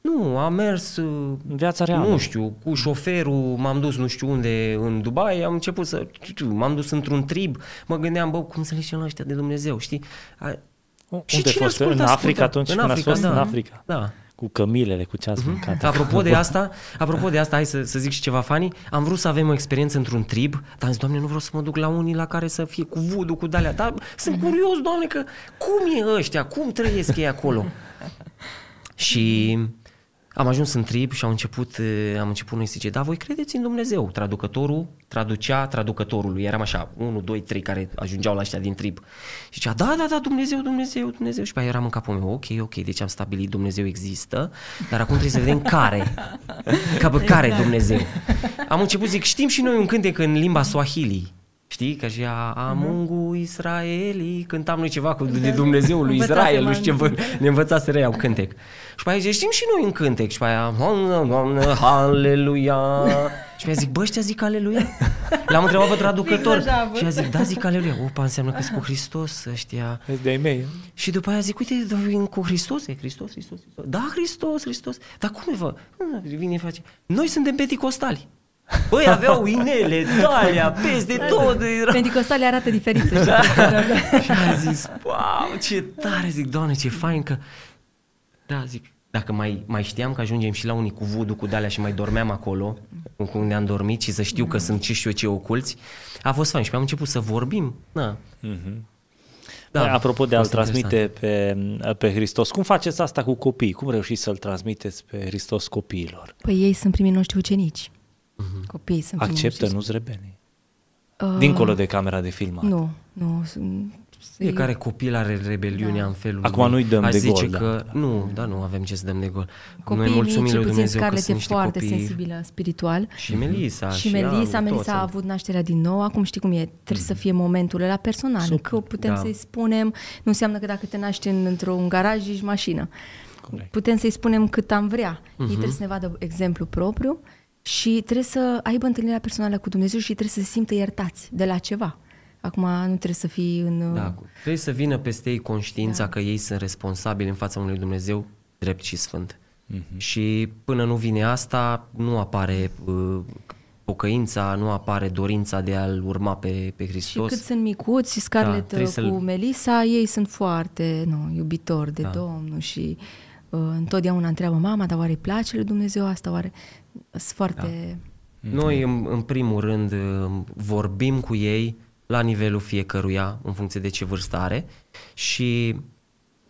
Nu, am mers, uh, În viața reală. nu știu, cu șoferul, m-am dus nu știu unde în Dubai, am început să, m-am dus într-un trib, mă gândeam, bă, cum să le zicem la ăștia de Dumnezeu, știi? A, Unde și ai cine fost? ascultă, în Africa ascultă. atunci În când Africa, ați fost da. în Africa? Da. Cu cămilele, cu ce ați mâncat. Apropo de asta, apropo de asta, hai să, să zic și ceva funny. Am vrut să avem o experiență într-un trib, dar am zis, doamne, nu vreau să mă duc la unii la care să fie cu voodoo, cu dalea. Dar sunt curios, doamne, că cum e ăștia, cum trăiesc ei acolo? și am ajuns în trib și am început, eh, am început noi să zice, da, voi credeți în Dumnezeu. Traducătorul traducea traducătorului. Eram așa, 1, 2, 3 care ajungeau la ăștia din trib. Și zicea, da, da, da, Dumnezeu, Dumnezeu, Dumnezeu. Și pe aia eram în capul meu, ok, ok, deci am stabilit Dumnezeu există, dar acum trebuie să vedem care. Ca pe care Dumnezeu. Am început, zic, știm și noi un cântec în limba Swahili. Știi? Că și a Amungu Israeli, cântam noi ceva cu de Dumnezeul lui Învățasem Israel, nu știu ce an- vă, ne învățase rea un cântec. Și pe aia zice, știm și noi un cântec. Și pe aia, Doamne, Doamne, Haleluia. Și pe aia zic, bă, ăștia zic Aleluia? L-am întrebat pe traducător. Fix așa, bă. și a zic, da, zic Aleluia. Opa, înseamnă că sunt cu Hristos ăștia. Vezi de-ai mei. Și după aia zic, uite, dar vin cu Hristos, e Hristos, Hristos, Hristos. Da, Hristos, Hristos. Dar cum e, vă? Vine face. Noi suntem penticostali. Băi, aveau inele, dalea, peste tot. Era... Pentecostale arată diferit, să știți. Și a zis, wow, ce tare, zic, doamne, ce fain că... Da, zic, dacă mai, mai știam că ajungem și la unii cu voodoo, cu dalea și mai dormeam acolo, cu unde am dormit și să știu că sunt ce știu eu ce oculți, a fost fain și am început să vorbim. Da. Da, Apropo de a-L a fost transmite pe, pe Hristos, cum faceți asta cu copiii? Cum reușiți să-L transmiteți pe Hristos copiilor? Păi ei sunt primii noștri ucenici. Copiii sunt primii Acceptă, noștri. nu-s rebeli? Uh, Dincolo de camera de filmat. Nu, nu. sunt- Fiecare copil are rebeliunea Da. în felul Acum lui. nu-i dăm Aș de zice gol, că da. nu, da, nu avem ce să dăm de gol. Copiii Noi mulțumim mici, lui puțin Dumnezeu că Scarlett sunt e niște foarte copii sensibilă spiritual. și Melisa și, și Melisa, Anu, Melisa toți a sunt. avut nașterea din nou, acum știi cum e, trebuie să fie momentul ăla personal, Super. că putem Da. să-i spunem, nu înseamnă că dacă te naști în, într-un garaj, ești mașină. Corect. Putem să-i spunem cât am vrea. Mhm. Ei trebuie să ne vadă exemplu propriu și trebuie să aibă întâlnirea personală cu Dumnezeu și trebuie să se simtă iertați de la ceva. Acum nu trebuie să fii în... Da, trebuie să vină peste ei conștiința da. că ei sunt responsabili în fața unui Dumnezeu drept și sfânt. Mm-hmm. Și până nu vine asta, nu apare uh, pocăința, nu apare dorința de a-L urma pe, pe Și Hristos. cât sunt micuți, Scarlett trebuie da, să-l- cu Melissa, ei sunt foarte nu, iubitori de Da. Domnul și uh, întotdeauna întreabă mama, dar oare îi place lui Dumnezeu asta? Oare sunt foarte... Noi, în, în primul rând, uh, vorbim cu ei la nivelul fiecăruia, în funcție de ce vârstă are, și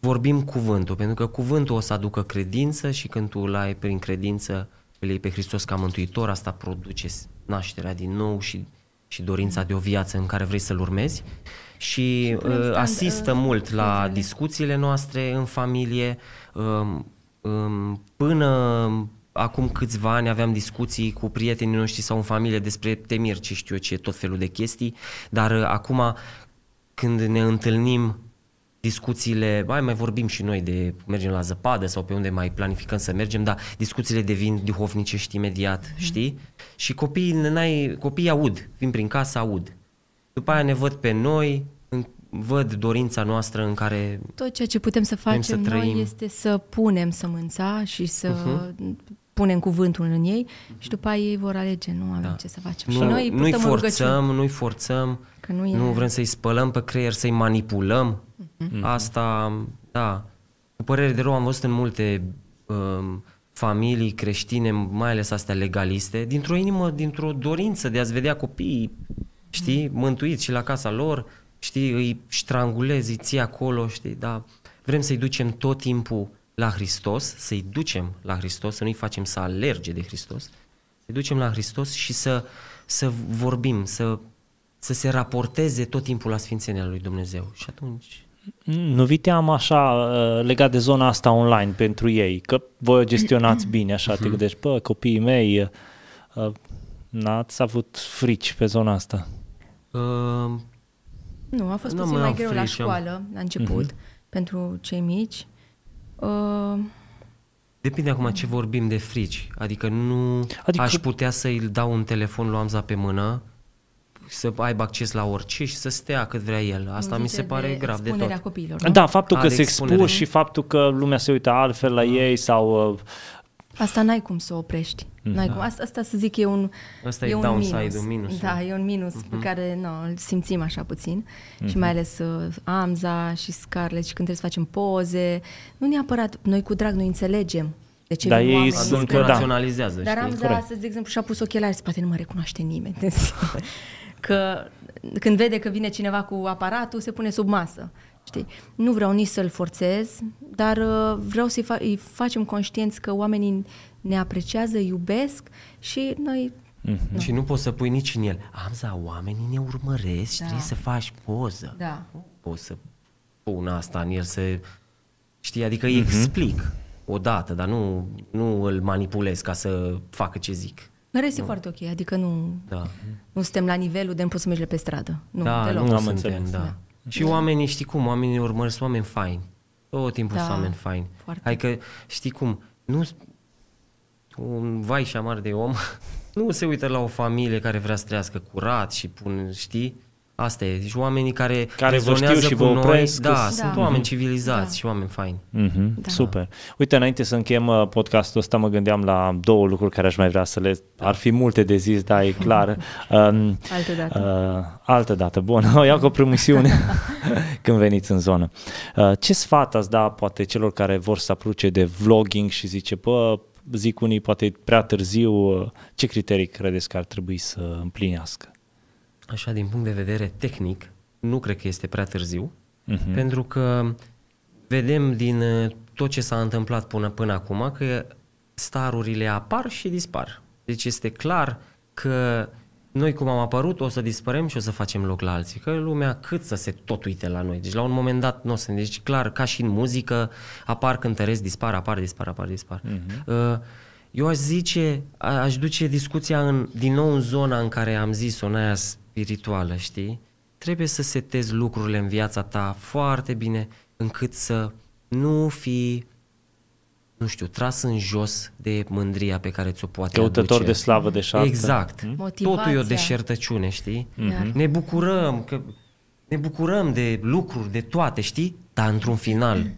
vorbim cuvântul, pentru că cuvântul o să aducă credință și când tu îl ai prin credință, îl iei pe Hristos ca mântuitor, asta produce nașterea din nou și, și dorința de o viață în care vrei să-L urmezi și punem uh, stand- asistă uh, mult la fetele. discuțiile noastre în familie. Um, um, până acum câțiva ani aveam discuții cu prietenii noștri sau în familie despre temiri, ce știu eu ce, tot felul de chestii, dar uh, acum când ne întâlnim discuțiile, hai mai vorbim și noi de mergem la zăpadă sau pe unde mai planificăm să mergem, dar discuțiile devin duhovnicești imediat, Mhm. știi? Și copiii, n-ai, copiii aud, vin prin casă, aud. După aia ne văd pe noi, în- văd dorința noastră în care Tot ceea ce putem să Vrem facem să trăim. noi este să punem sămânța și să Mhm. Punem cuvântul în ei și după aia ei vor alege, nu avem Da. ce să facem. nu, și noi nu-i purtăm în rugăciune. forțăm, nu-i forțăm, Că nu e- nu vrem să-i spălăm pe creier, să-i manipulăm. Mhm. Asta, da. Cu părere de rău am văzut în multe um, familii creștine, mai ales astea legaliste, dintr-o inimă, dintr-o dorință de a-ți vedea copiii, știi, Mhm. mântuiți și la casa lor, știi, îi strangulezi, îi ții acolo, știi, da. Vrem să-i ducem tot timpul la Hristos, să-i ducem la Hristos, să nu-i facem să alerge de Hristos, să-i ducem la Hristos și să, să vorbim, să, să se raporteze tot timpul la Sfințenia lui Dumnezeu. Și atunci... Nu vi teamă așa uh, legat de zona asta online pentru ei, că voi o gestionați bine, așa te gândești, bă, copiii mei, uh, n-ați avut frici pe zona asta. Uh, Nu, a fost Nu puțin mai mai am greu la frici, am- școală, la început, pentru cei mici. Uh, depinde acum ce vorbim de frici. Adică nu Adică- adică... aș putea să-i dau un telefon lui Amza pe mână, să aibă acces la orice și să stea cât vrea el. Asta nu mi zice se pare de grav de expunerea tot. copiilor, nu? Da, faptul A, că de se expunere. expuși și faptul că lumea se uită altfel la ei sau... uh, Asta n-ai cum să o oprești. N-ai cum. Asta, asta să zic e un, Asta e e un downside-ul, minus. minusul. Da, e un minus Mhm. pe care no, îl simțim așa puțin. Și mai ales uh, Amza și Scarlett și când trebuie să facem poze. Nu neapărat, noi cu drag, noi înțelegem de ce Dar vin ei oamenii sunt spre că noi. da. raționalizează, Dar știi? Amza Corect. astăzi, de exemplu, și-a pus ochelari și poate nu mă recunoaște nimeni. că când vede că vine cineva cu aparatul, se pune sub masă. Știi? Nu vreau nici să-l forțez, dar uh, vreau să-i fa- îi facem conștienți că oamenii ne apreciază, iubesc și noi Mm-hmm. Și nu poți să pui nici în el. Amza, oamenii ne urmăresc și Da. trebuie să faci poză. Da. Nu poți să pun asta în el să... Știi, adică îi explic odată, dar nu, nu îl manipulez ca să facă ce zic. În rest e foarte ok, adică nu, Da. nu suntem la nivelul de nu poți să mergi pe stradă. Nu, da, deloc. nu Am suntem, înțeles. da. Da. Și oamenii, știi cum, oamenii ne urmăresc oameni faini. Tot timpul Da, sunt oameni faini. foarte. Adică, știi cum, nu un vai și amar de om nu se uită la o familie care vrea să trăiască curat și pun, știi? Asta e. Deci oamenii care, Care vă rezonează știu și cu vă noi, opresc, da, că- sunt Da. oameni civilizați Da. și oameni faini. Mm-hmm, Da. Super. Uite, înainte să încheiem uh, podcastul ăsta, mă gândeam la două lucruri care aș mai vrea să le... Ar fi multe de zis, da, e clar. Um, Altă dată. Uh, altă dată, bun, o iau cu o promisiune. când veniți în zonă. Uh, ce sfat ați da poate celor care vor să apuce de vlogging și zice, bă, zic unii, poate e prea târziu, uh, ce criterii credeți că ar trebui să împlinească? Așa, din punct de vedere tehnic, nu cred că este prea târziu, Mhm. pentru că vedem din uh, tot ce s-a întâmplat până, până acum că starurile apar și dispar. Deci este clar că noi cum am apărut o să dispărem și o să facem loc la alții. Că lumea cât să se tot uite la noi. Deci la un moment dat nu o să... Deci clar, ca și în muzică, apar cântăresc, dispar, apar, dispar, apar, dispar. Uh, Eu aș zice, a- aș duce discuția în, din nou în zona în care am zis-o, în aia spirituală, știi? Trebuie să setezi lucrurile în viața ta foarte bine încât să nu fii nu știu, tras în jos de mândria pe care ți-o poate Căutător aduce. de slavă de șartă. Exact. Motivația. Totul e o deșertăciune, știi? Iar. Ne bucurăm, că ne bucurăm de lucruri, de toate, știi? Dar într-un final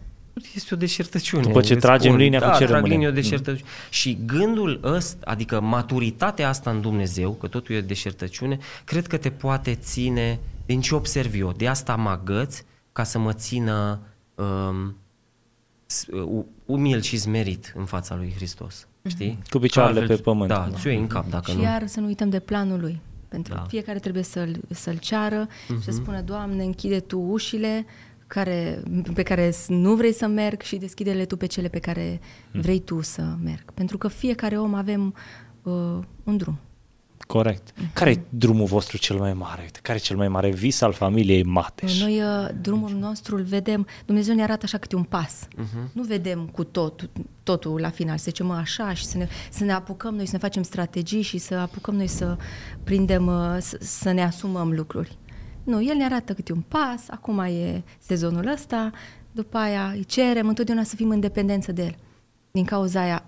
este o deșertăciune. După ce îți tragem linia, da, cu ce trag rămâne? linia, o deșertăciune. Și gândul ăsta, adică maturitatea asta în Dumnezeu, că totul e o deșertăciune, cred că te poate ține, din ce observ eu, de asta mă agăț ca să mă țină um, s- u- umil și smerit în fața lui Hristos. Știi? Cu picioarele Altfel, pe pământ. Da, ți-o iei în cap dacă și nu. iar să nu uităm de planul lui. Pentru Da. da. fiecare trebuie să-l, să-l ceară uh-huh. și să Mhm. spună, Doamne, închide Tu ușile care, pe care s- nu vrei să merg și deschide-le Tu pe cele pe care Mhm. vrei Tu să merg. Pentru că fiecare om avem uh, un drum. Corect. Care e drumul vostru cel mai mare? Uite, Care e cel mai mare vis al familiei Mateș? Noi uh, drumul nostru îl vedem, Dumnezeu ne arată așa câte un pas. Mhm. Uh-huh. Nu vedem cu tot, totul la final, să zicem "Mă, așa și să ne, să ne apucăm noi, să ne facem strategii și să apucăm noi să prindem, uh, să, să ne asumăm lucruri. Nu, El ne arată câte un pas, acum e sezonul ăsta, după aia îi cerem întotdeauna să fim în dependență de El. Din cauza aia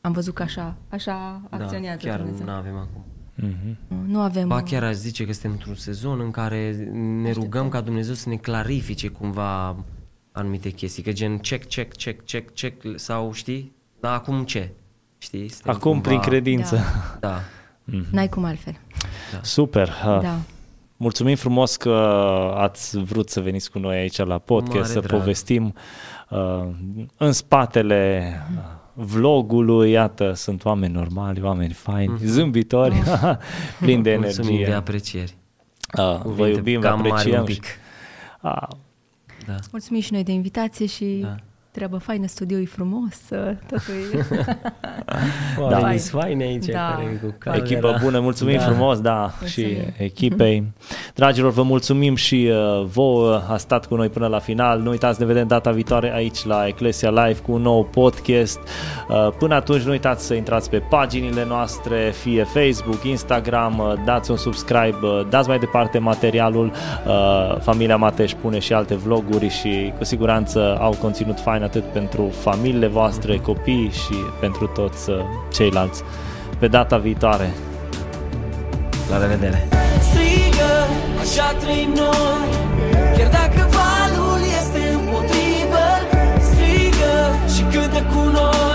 am văzut că așa, așa acționează da, chiar Dumnezeu. nu avem acum. Mhm. Nu avem... Ba uh, chiar aș zice că suntem într-un sezon în care ne rugăm ca Dumnezeu să ne clarifice cumva anumite chestii, că gen check, check, check, check, check sau știi, dar acum ce? Știi? Suntem Acum, cumva- prin credință. Da. Da. N-ai cum altfel. Super. Uh, Da. Mulțumim frumos că ați vrut să veniți cu noi aici la podcast, Mare să drag. povestim uh, în spatele uh, vlogului, iată, sunt oameni normali, oameni faini, zâmbitori, plini de Mhm. Mulțumim de energie. aprecieri. Uh, vă Cuvinte iubim, vă cam mari apreciem. un pic. Uh, Da. Mulțumim și noi de invitație și Da. Da. treabă faină, studioul e frumos, totul e... Oamenii Da. sunt faini aici, Da. care cu camera. Echipă bună, mulțumim Da. frumos, da, și Mulțumim. echipei. Dragilor, vă mulțumim și uh, vouă, a stat cu noi până la final. Nu uitați, ne vedem data viitoare aici la Eclesia Live cu un nou podcast. Uh, Până atunci, nu uitați să intrați pe paginile noastre, fie Facebook, Instagram, uh, dați un subscribe, uh, dați mai departe materialul. Uh, Familia Mateș pune și alte vloguri și cu siguranță au conținut fain fain atât pentru familiile voastre, mhm. copii și pentru toți uh, ceilalți. Pe data viitoare! La revedere! Strigă, așa trăim noi, chiar dacă valul este împotrivă, strigă și cântă cu noi.